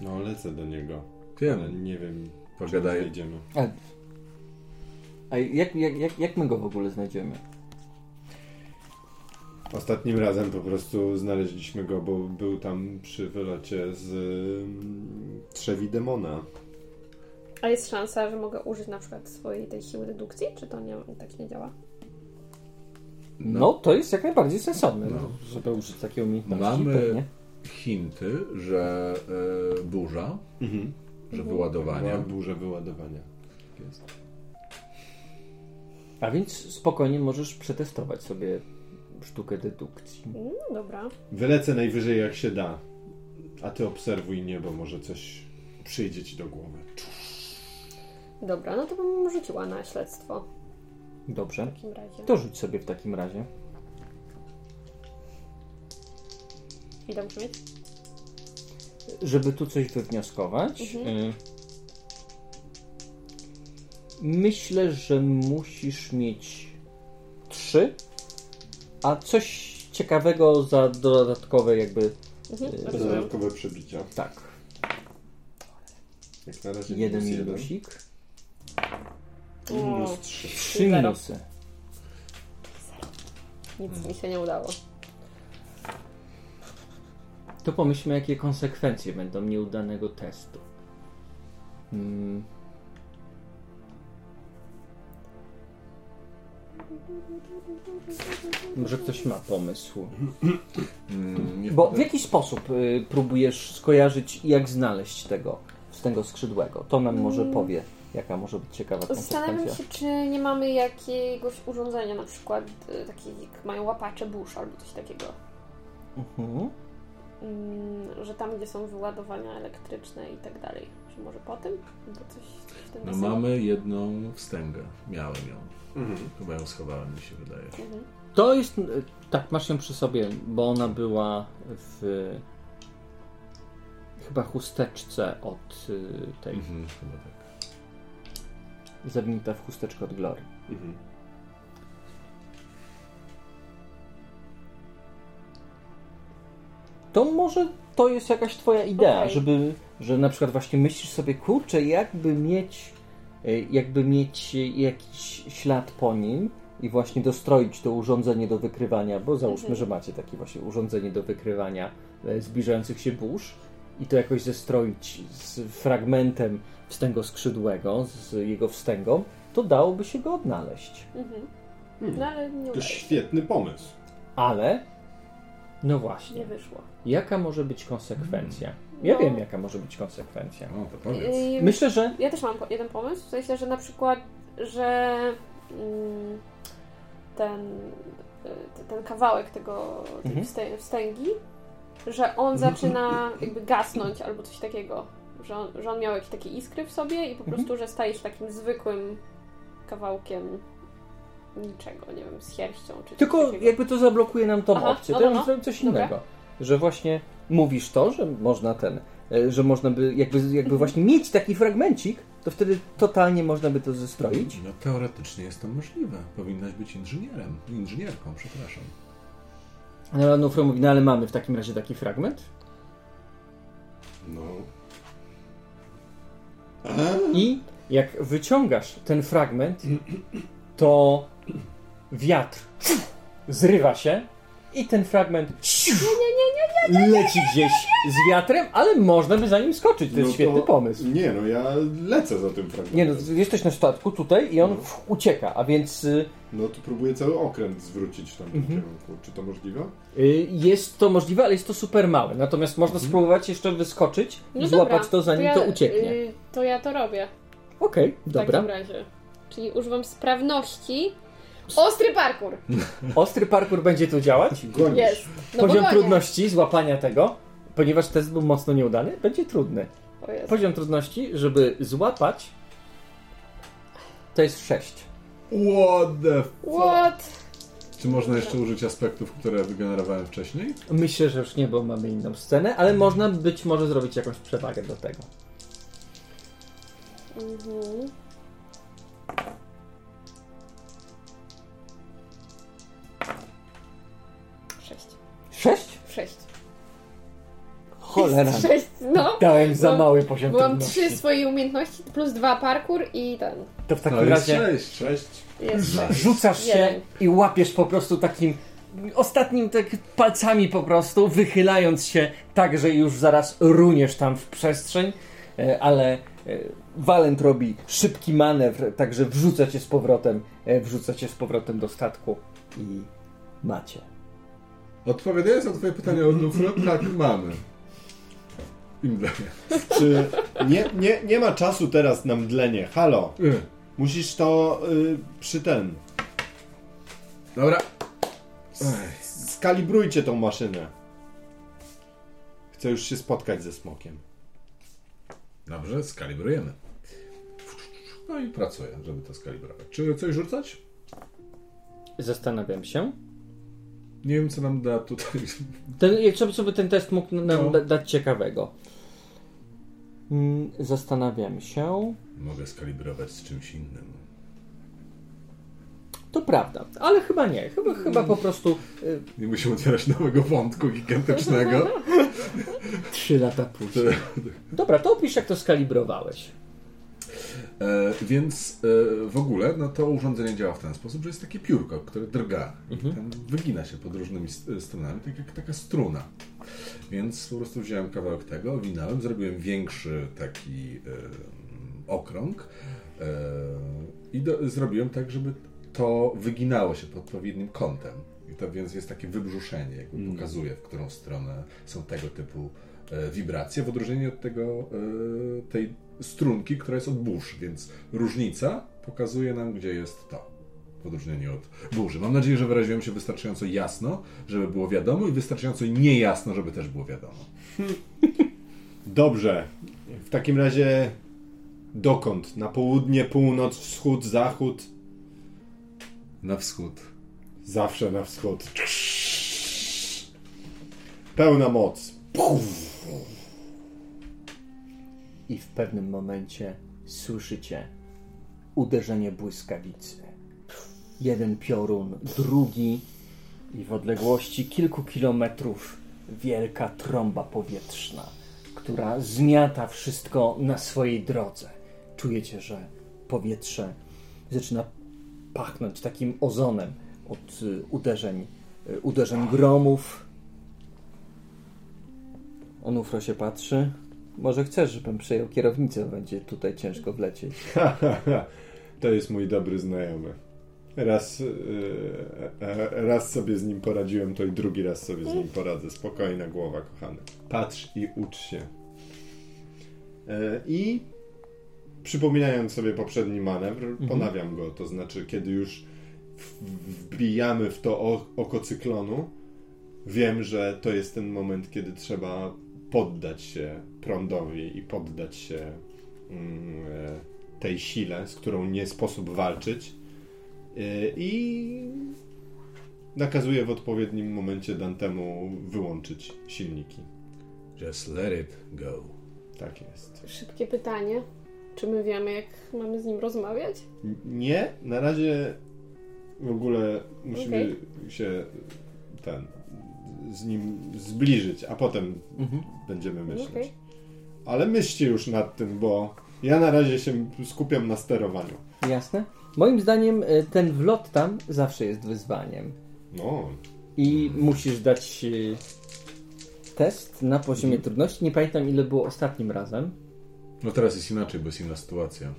No lecę do niego. Wiem, Ale nie wiem, czy Pogadaj. znajdziemy. A, a jak, jak, jak, jak my go w ogóle znajdziemy? Ostatnim razem po prostu znaleźliśmy go, bo był tam przy wylocie z mm, trzewi demona. A jest szansa, że mogę użyć na przykład swojej tej siły dedukcji? Czy to nie, tak nie działa? No, to jest jak najbardziej sensowne, No. żeby użyć takiej umiejętności. Mamy- Pewnie. hinty, że e, burza, Mhm. że Mhm. wyładowania. Była burza wyładowania. Tak jest. A więc spokojnie możesz przetestować sobie sztukę dedukcji. No dobra. Wylecę najwyżej jak się da. A ty obserwuj niebo, może coś przyjdzie ci do głowy. Dobra, no to bym rzuciła na śledztwo Dobrze. w takim razie. To rzuć sobie w takim razie. Ile muszę mieć? Żeby tu coś wywnioskować. Mhm. y, Myślę, że musisz mieć trzy, a coś ciekawego za dodatkowe jakby Mhm, rozumiem. Dodatkowe przebicia. tak. Jak na razie Jeden minus minusik. Minus trzy. Trzy Zero. minusy. Nic mi się nie udało. To pomyślmy, jakie konsekwencje będą nieudanego testu. Hmm. Może ktoś ma pomysł. Mm, Bo w jaki sposób y, próbujesz skojarzyć, jak znaleźć tego z tego skrzydłego? To nam może Mm. powie, jaka może być ciekawa Zastanawiam się, czy nie mamy jakiegoś urządzenia, na przykład y, takie jak mają łapacze burz albo coś takiego. Mhm. Mm, że tam, gdzie są wyładowania elektryczne i tak dalej. Że może po tym? Bo coś, coś w tym No mamy jedną wstęgę. Miałem ją. Mhm. Chyba ją schowałem, mi się wydaje. Mhm. To jest. Tak, masz ją przy sobie, bo ona była w. Chyba chusteczce od y, tej. Mhm, chyba tak. Zawinięta w chusteczkę od Glory. Mhm. To może to jest jakaś twoja idea, Okej. żeby, że na przykład właśnie myślisz sobie, kurczę, jakby mieć, e, jakby mieć jakiś ślad po nim i właśnie dostroić to urządzenie do wykrywania, bo załóżmy, Mhm. że macie takie właśnie urządzenie do wykrywania e, zbliżających się burz i to jakoś zestroić z fragmentem wstęgo skrzydłego, z jego wstęgą, to dałoby się go odnaleźć. Mhm. Hmm. No ale nie To udaje świetny pomysł. Ale, no właśnie, Nie wyszło. Jaka może być konsekwencja? Ja No. wiem, jaka może być konsekwencja. O, to powiedz. Yy, Myślę, że Ja też mam jeden pomysł, w sensie, że na przykład, że mm, ten, y, ten kawałek tego tej Mhm. wstę- wstęgi, że on zaczyna jakby gasnąć albo coś takiego. Że on, że on miał jakieś takie iskry w sobie i po Mhm. prostu, że staje się takim zwykłym kawałkiem niczego, nie wiem, z sierścią czy coś tylko jakby to zablokuje nam tą Aha, opcję. no, To no, ja no. zrobił coś Dobra. Że właśnie mówisz to, że można ten, e, że można by jakby, jakby Mhm. właśnie mieć taki fragmencik, to wtedy totalnie można by to zestroić. No teoretycznie jest to możliwe. Powinnaś być inżynierem. Inżynierką, przepraszam. No, Nufro mówi, no ale mamy w takim razie taki fragment No. i jak wyciągasz ten fragment, to wiatr zrywa się i ten fragment leci gdzieś z wiatrem, ale można by za nim skoczyć. To jest No świetny to- pomysł. Nie, no ja lecę za tym fragmentem. Nie no, jesteś na statku tutaj i on ucieka, a więc y, No to próbuję cały okręt zwrócić w tamtym Mhm. kierunku. Czy to możliwe? Y, Jest to możliwe, ale jest to super małe. Natomiast można Mhm. spróbować jeszcze wyskoczyć i No złapać dobra, to zanim ja, to ucieknie. y, to ja to robię. Okej, W dobra. takim razie. Czyli używam sprawności. Ostry parkour! Ostry parkour będzie tu działać. Jest. No Poziom gonię. trudności złapania tego, ponieważ test był mocno nieudany, będzie trudny. O Jezu. Poziom trudności, żeby złapać, to jest 6. What the f... What? Czy można jeszcze użyć aspektów, które wygenerowałem wcześniej? Myślę, że już nie, bo mamy inną scenę, ale można być może zrobić jakąś przewagę do tego. Mhm. Cholera. Sześć, no. Dałem za Byłam- mały poziom Byłam trudności. trzy swoje umiejętności plus dwa parkour i ten. To w takim jest razie sześć. Sześć. Jest sześć. rzucasz się Jeden. i łapiesz po prostu takim ostatnim tak palcami po prostu, wychylając się tak, że już zaraz runiesz tam w przestrzeń, e, ale e, Walent robi szybki manewr, także wrzuca cię z powrotem, e, wrzuca cię z powrotem do statku i macie. Odpowiadając na twoje pytanie o Lufro, tak, mamy. Imble. Czy nie, nie, nie ma czasu teraz na mdlenie? Halo, Y, musisz to y, przy ten. Dobra. Skalibrujcie tą maszynę. Chcę już się spotkać ze smokiem. Dobrze, skalibrujemy. No i pracuję, żeby to skalibrować. Czy coś rzucać? Zastanawiam się. Nie wiem, co nam da tutaj. Ten, jak sobie, sobie ten test mógł nam No. da, dać ciekawego. Zastanawiam się. Mogę skalibrować z czymś innym. To prawda, ale chyba nie. Chyba, chyba po prostu y, Nie musimy otwierać nowego wątku gigantycznego. *laughs* trzy lata później. Dobra, to opisz jak to skalibrowałeś. E, więc e, w ogóle no to urządzenie działa w ten sposób, że jest takie piórko, które drga. I ten wygina się pod różnymi st- stronami, tak jak taka struna. Więc po prostu wziąłem kawałek tego, owinąłem, zrobiłem większy taki okrąg e, i do, zrobiłem tak, żeby to wyginało się pod odpowiednim kątem. I to więc jest takie wybrzuszenie, jakby pokazuje, w którą stronę są tego typu e, wibracje, w odróżnieniu od tego, e, tej strunki, która jest od burz, więc różnica pokazuje nam, gdzie jest to. Odróżnieniu od burzy. Mam nadzieję, że wyraziłem się wystarczająco jasno, żeby było wiadomo i wystarczająco niejasno, żeby też było wiadomo. *laughs* Dobrze. W takim razie dokąd? Na południe, północ, wschód, zachód? Na wschód. Zawsze na wschód. Pełna moc. I w pewnym momencie słyszycie uderzenie błyskawicy. Jeden piorun, drugi i w odległości kilku kilometrów wielka trąba powietrzna, która zmiata wszystko na swojej drodze. Czujecie, że powietrze zaczyna pachnąć takim ozonem od y, uderzeń, y, uderzeń gromów. Onufro się patrzy. Może chcesz, żebym przejął kierownicę, będzie tutaj ciężko wlecieć. *laughs* to jest mój dobry znajomy. Raz, yy, e, raz sobie z nim poradziłem, to i drugi raz sobie z nim poradzę. Spokojna głowa, kochany. Patrz i ucz się. E, I przypominając sobie poprzedni manewr, ponawiam go. To znaczy, kiedy już wbijamy w to oko cyklonu, wiem, że to jest ten moment, kiedy trzeba poddać się prądowi i poddać się mm, e, tej sile, z którą nie sposób walczyć. E, I nakazuje w odpowiednim momencie Dantemu wyłączyć silniki. Just let it go. Tak jest. Szybkie pytanie. Czy my wiemy, jak mamy z nim rozmawiać? N- Nie, na razie w ogóle musimy się ten z nim zbliżyć, a potem będziemy myśleć. Okej. Ale myślcie już nad tym, bo ja na razie się skupiam na sterowaniu. Jasne? Moim zdaniem y, ten wlot tam zawsze jest wyzwaniem. No, I musisz dać y, test na poziomie trudności. Nie pamiętam ile było ostatnim razem. No teraz jest inaczej, bo jest inna sytuacja.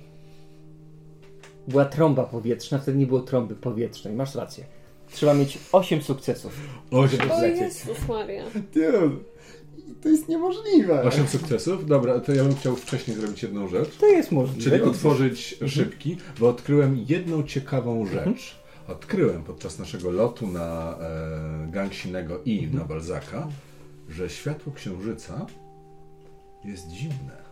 była trąba powietrzna, wtedy nie było trąby powietrznej. Masz rację. Trzeba mieć 8 sukcesów. Osiem, O Zlecieć. Jezus Maria. Dude, to jest niemożliwe. osiem sukcesów? Dobra, to ja bym chciał wcześniej zrobić jedną rzecz. To jest możliwe. Czyli otworzyć szybki, bo odkryłem jedną ciekawą rzecz. Odkryłem podczas naszego lotu na e, Gangsinego i na Balzaka, że światło księżyca jest zimne.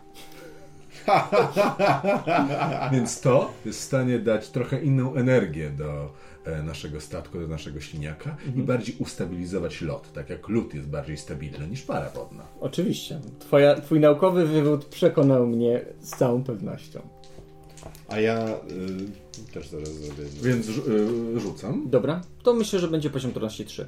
*laughs* Więc to jest w stanie dać trochę inną energię do naszego statku, do naszego silniaka i bardziej ustabilizować lot, tak jak lód jest bardziej stabilny niż para wodna. Oczywiście. Twoja, twój naukowy wywód przekonał mnie z całą pewnością. A ja y, też zaraz zrobię. Więc y, rzucam. Dobra, to myślę, że będzie poziom trudności 3.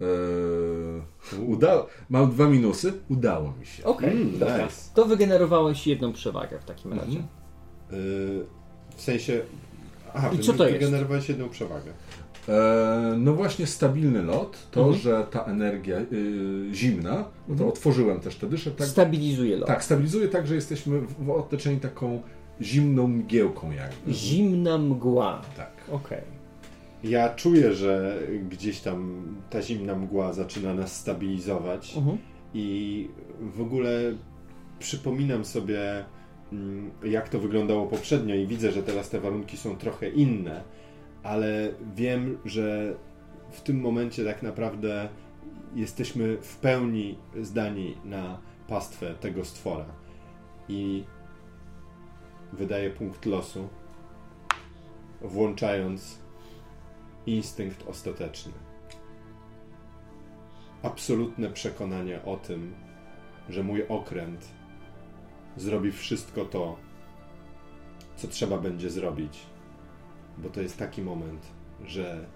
Eee, uda... Mam dwa minusy. Udało mi się. Okej, Mm, dobra. nice. To wygenerowałeś jedną przewagę w takim razie. Mhm. Y, w sensie. Aha, I co to jest? wygenerowałeś jedną przewagę. Eee, no właśnie stabilny lot, to, Mhm. że ta energia y, zimna, bo to otworzyłem też te dysze, tak, Stabilizuje lot. tak, stabilizuje tak, że jesteśmy w, w otoczeni taką zimną mgiełką jakby. Zimna mgła. Tak. Okej. Ja czuję, że gdzieś tam ta zimna mgła zaczyna nas stabilizować Mhm. i w ogóle przypominam sobie, jak to wyglądało poprzednio i widzę, że teraz te warunki są trochę inne, ale wiem, że w tym momencie tak naprawdę jesteśmy w pełni zdani na pastwę tego stwora. I wydaje punkt losu, włączając instynkt ostateczny. Absolutne przekonanie o tym, że mój okręt zrobi wszystko to, co trzeba będzie zrobić, bo to jest taki moment, że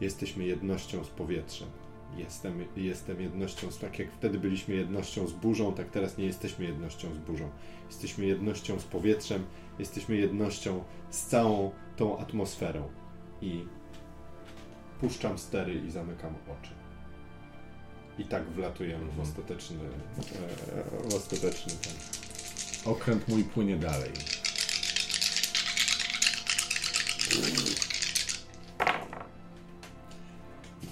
jesteśmy jednością z powietrzem. Jestem, jestem jednością, z, tak jak wtedy byliśmy jednością z burzą, tak teraz nie jesteśmy jednością z burzą. Jesteśmy jednością z powietrzem, jesteśmy jednością z całą tą atmosferą. I puszczam stery i zamykam oczy. I tak wlatujemy w ostateczny, e, w ostateczny ten. Okręt mój płynie dalej.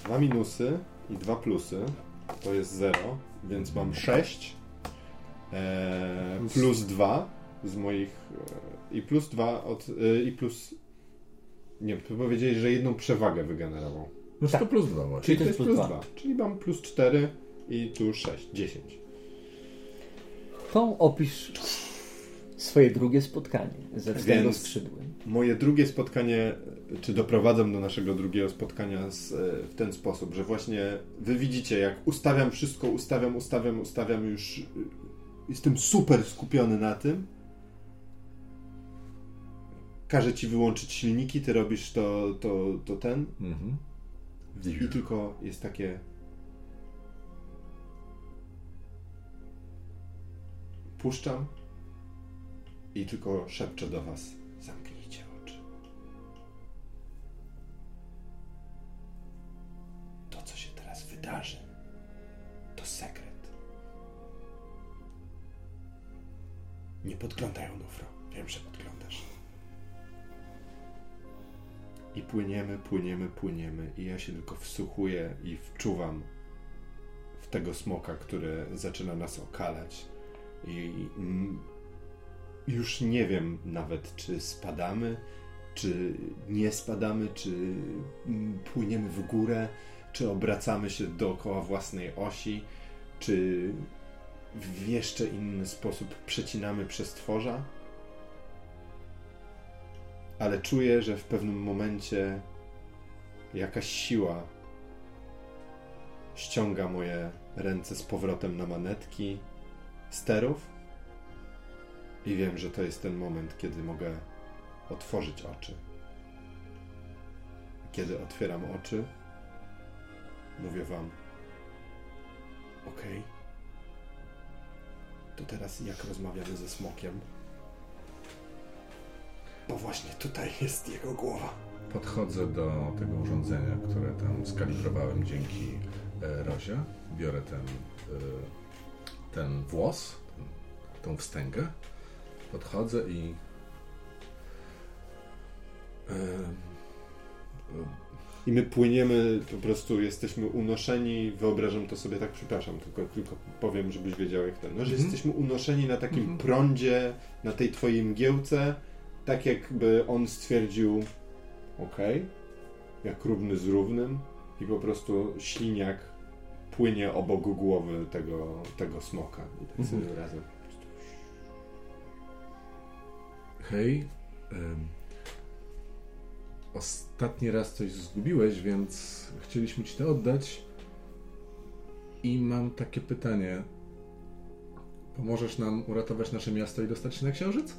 Dwa minusy i dwa plusy to jest 0, więc mam 6 e, plus 2 z moich e, i plus 2 od e, i plus nie, powiedzieli, że jedną przewagę wygenerował. No Tak. to plus dwa właśnie. Czyli to jest plus plus 2, dwa. czyli mam plus 4 i tu 6, 10. To opisz swoje drugie spotkanie ze względu Więc- skrzydłym. Moje drugie spotkanie, czy doprowadzam do naszego drugiego spotkania z, e, w ten sposób, że właśnie wy widzicie, jak ustawiam wszystko, ustawiam, ustawiam, ustawiam już. y, Jestem super skupiony na tym. Każę ci wyłączyć silniki, ty robisz to, to, to ten. Mhm. I tylko jest takie. Puszczam i tylko szepczę do was. Zamknijcie oczy. To, co się teraz wydarzy, to sekret. Nie podglądaj, Onufro. Wiem, że podglądasz. I płyniemy, płyniemy, płyniemy. I ja się tylko wsłuchuję i wczuwam w tego smoka, który zaczyna nas okalać. I już nie wiem nawet, czy spadamy, czy nie spadamy, czy płyniemy w górę, czy obracamy się dookoła własnej osi, czy w jeszcze inny sposób przecinamy przestworza ale czuję, że w pewnym momencie jakaś siła ściąga moje ręce z powrotem na manetki sterów i wiem, że to jest ten moment, kiedy mogę otworzyć oczy. Kiedy otwieram oczy, mówię wam: OK. To teraz jak rozmawiamy ze smokiem? Bo właśnie tutaj jest jego głowa. Podchodzę do tego urządzenia, które tam skalibrowałem dzięki e, Rozie. Biorę ten, e, ten włos, ten, tą wstęgę. Podchodzę i I my płyniemy, po prostu jesteśmy unoszeni, wyobrażam to sobie tak, przepraszam, tylko, tylko powiem, żebyś wiedział jak ten, no, że Mhm. jesteśmy unoszeni na takim Mhm. prądzie, na tej twojej mgiełce, tak jakby on stwierdził, okej, jak równy z równym i po prostu śliniak płynie obok głowy tego, tego smoka i tak Mhm. sobie razem. Hej. em, ostatni raz coś zgubiłeś, więc chcieliśmy ci to oddać. I mam takie pytanie. Pomożesz nam uratować nasze miasto i dostać się na księżyc?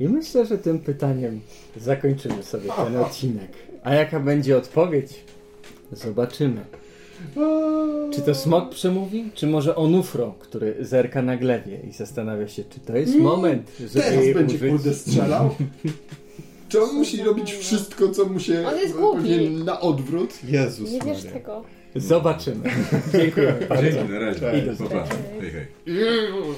I myślę, że tym pytaniem zakończymy sobie ten odcinek. A jaka będzie odpowiedź? Zobaczymy. Czy to smok przemówi, czy może Onufro, który zerka na glewie i zastanawia się, czy to jest moment, żeby Teraz jej będzie użyć. kurde strzelał? *laughs* Czy on musi robić wszystko, co mu się On jest pewnie głupi. na odwrót? Jezus Nie wiesz Maria. tego. Zobaczymy. Dziękuję bardzo. Dzięki, na razie. Cześć. Pa, pa. Cześć. Hej, hej. Mm.